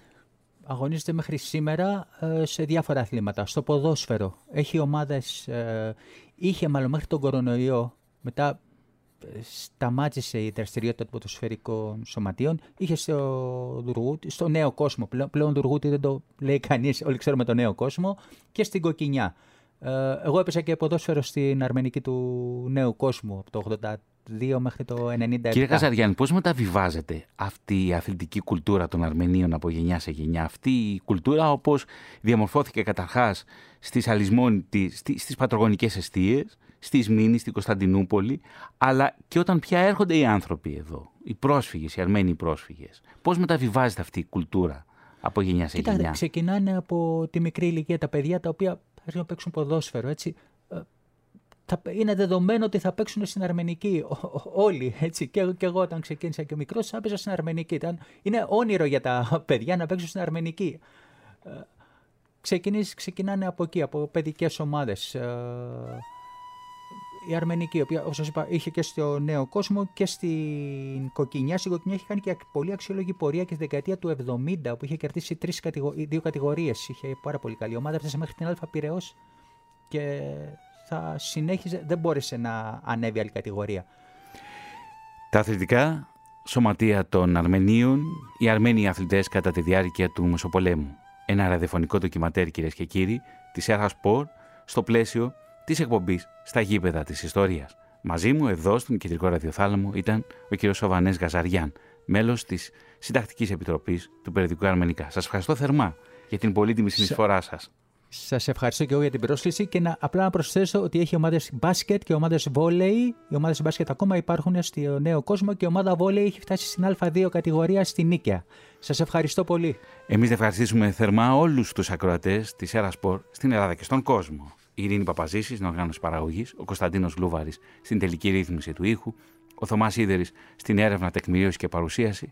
αγωνίζεται μέχρι σήμερα ε, σε διάφορα αθλήματα. Στο ποδόσφαιρο έχει ομάδες, ε, είχε μάλλον μέχρι τον κορονοϊό, μετά σταμάτησε η δραστηριότητα των ποδοσφαιρικών σωματείων. Είχε στο Δουργούτη, στο νέο κόσμο. Πλέον, πλέον Δουργούτη δεν το λέει κανείς, όλοι ξέρουμε το νέο κόσμο. Και στην Κοκκινιά. Ε, εγώ έπεσα και ποδόσφαιρο στην αρμενική του νέου κόσμου από το 82 μέχρι το 97. Κύριε Καζαριάννη, πώς μεταβιβάζεται αυτή η αθλητική κουλτούρα των Αρμενίων από γενιά σε γενιά, αυτή η κουλτούρα όπως διαμορφώθηκε καταρχάς στις, στις, στις πατρογονικές αιστείες, στη Σμήνη, στην Κωνσταντινούπολη, αλλά και όταν πια έρχονται οι άνθρωποι εδώ, οι πρόσφυγες, οι Αρμένοι πρόσφυγες. Πώς μεταβιβάζεται αυτή η κουλτούρα από γενιά σε Κοίτα, γενιά; ξεκινάνε από τη μικρή ηλικία τα παιδιά τα οποία θα να παίξουν ποδόσφαιρο, έτσι. Ε, είναι δεδομένο ότι θα παίξουν στην Αρμενική. Όλοι, έτσι. Και, και εγώ όταν ξεκίνησα και μικρός, έπαιζα στην Αρμενική. Ήταν, είναι όνειρο για τα [laughs] παιδιά να παίξουν στην Αρμενική. Ε, ξεκινάνε από εκεί, από παιδικές ομάδες. Ε, η Αρμενική, η οποία, όπως είπα, είχε και στο Νέο Κόσμο και στην Κοκκινιά. Στην Κοκκινιά είχε κάνει και πολύ αξιόλογη πορεία και στη δεκαετία του 70, που είχε κερδίσει τρεις κατηγο... δύο κατηγορίες. Είχε πάρα πολύ καλή ομάδα, έφτασε μέχρι την Α Πυραιός και θα συνέχιζε, δεν μπόρεσε να ανέβει άλλη κατηγορία. Τα αθλητικά σωματεία των Αρμενίων, οι Αρμένοι αθλητές κατά τη διάρκεια του Μεσοπολέμου. Ένα ραδιοφωνικό ντοκιματέρ, κυρίες και κύριοι, της Έρχα Σπορ, στο πλαίσιο της εκπομπής στα γήπεδα της ιστορίας. Μαζί μου εδώ στον κεντρικό ραδιοθάλαμο ήταν ο κ. Σοβανές Γαζαριάν, μέλος της Συντακτικής Επιτροπής του Περιοδικού Αρμενικά. Σας ευχαριστώ θερμά για την πολύτιμη συνεισφορά σας. Σας ευχαριστώ και εγώ για την πρόσκληση και να, απλά να προσθέσω ότι έχει ομάδες μπάσκετ και ομάδες βόλεϊ. Οι ομάδες μπάσκετ ακόμα υπάρχουν στο νέο κόσμο και η ομάδα βόλεϊ έχει φτάσει στην Α2 κατηγορία στη Νίκαια. Σας ευχαριστώ πολύ. Εμείς ευχαριστήσουμε θερμά όλους τους ακροατές της Ερασπορ στην Ελλάδα και στον κόσμο η Ειρήνη Παπαζήσης στην οργάνωση παραγωγής, ο Κωνσταντίνος Λούβαρης στην τελική ρύθμιση του ήχου, ο Θωμάς Ίδερης στην έρευνα, τεκμηρίωση και παρουσίαση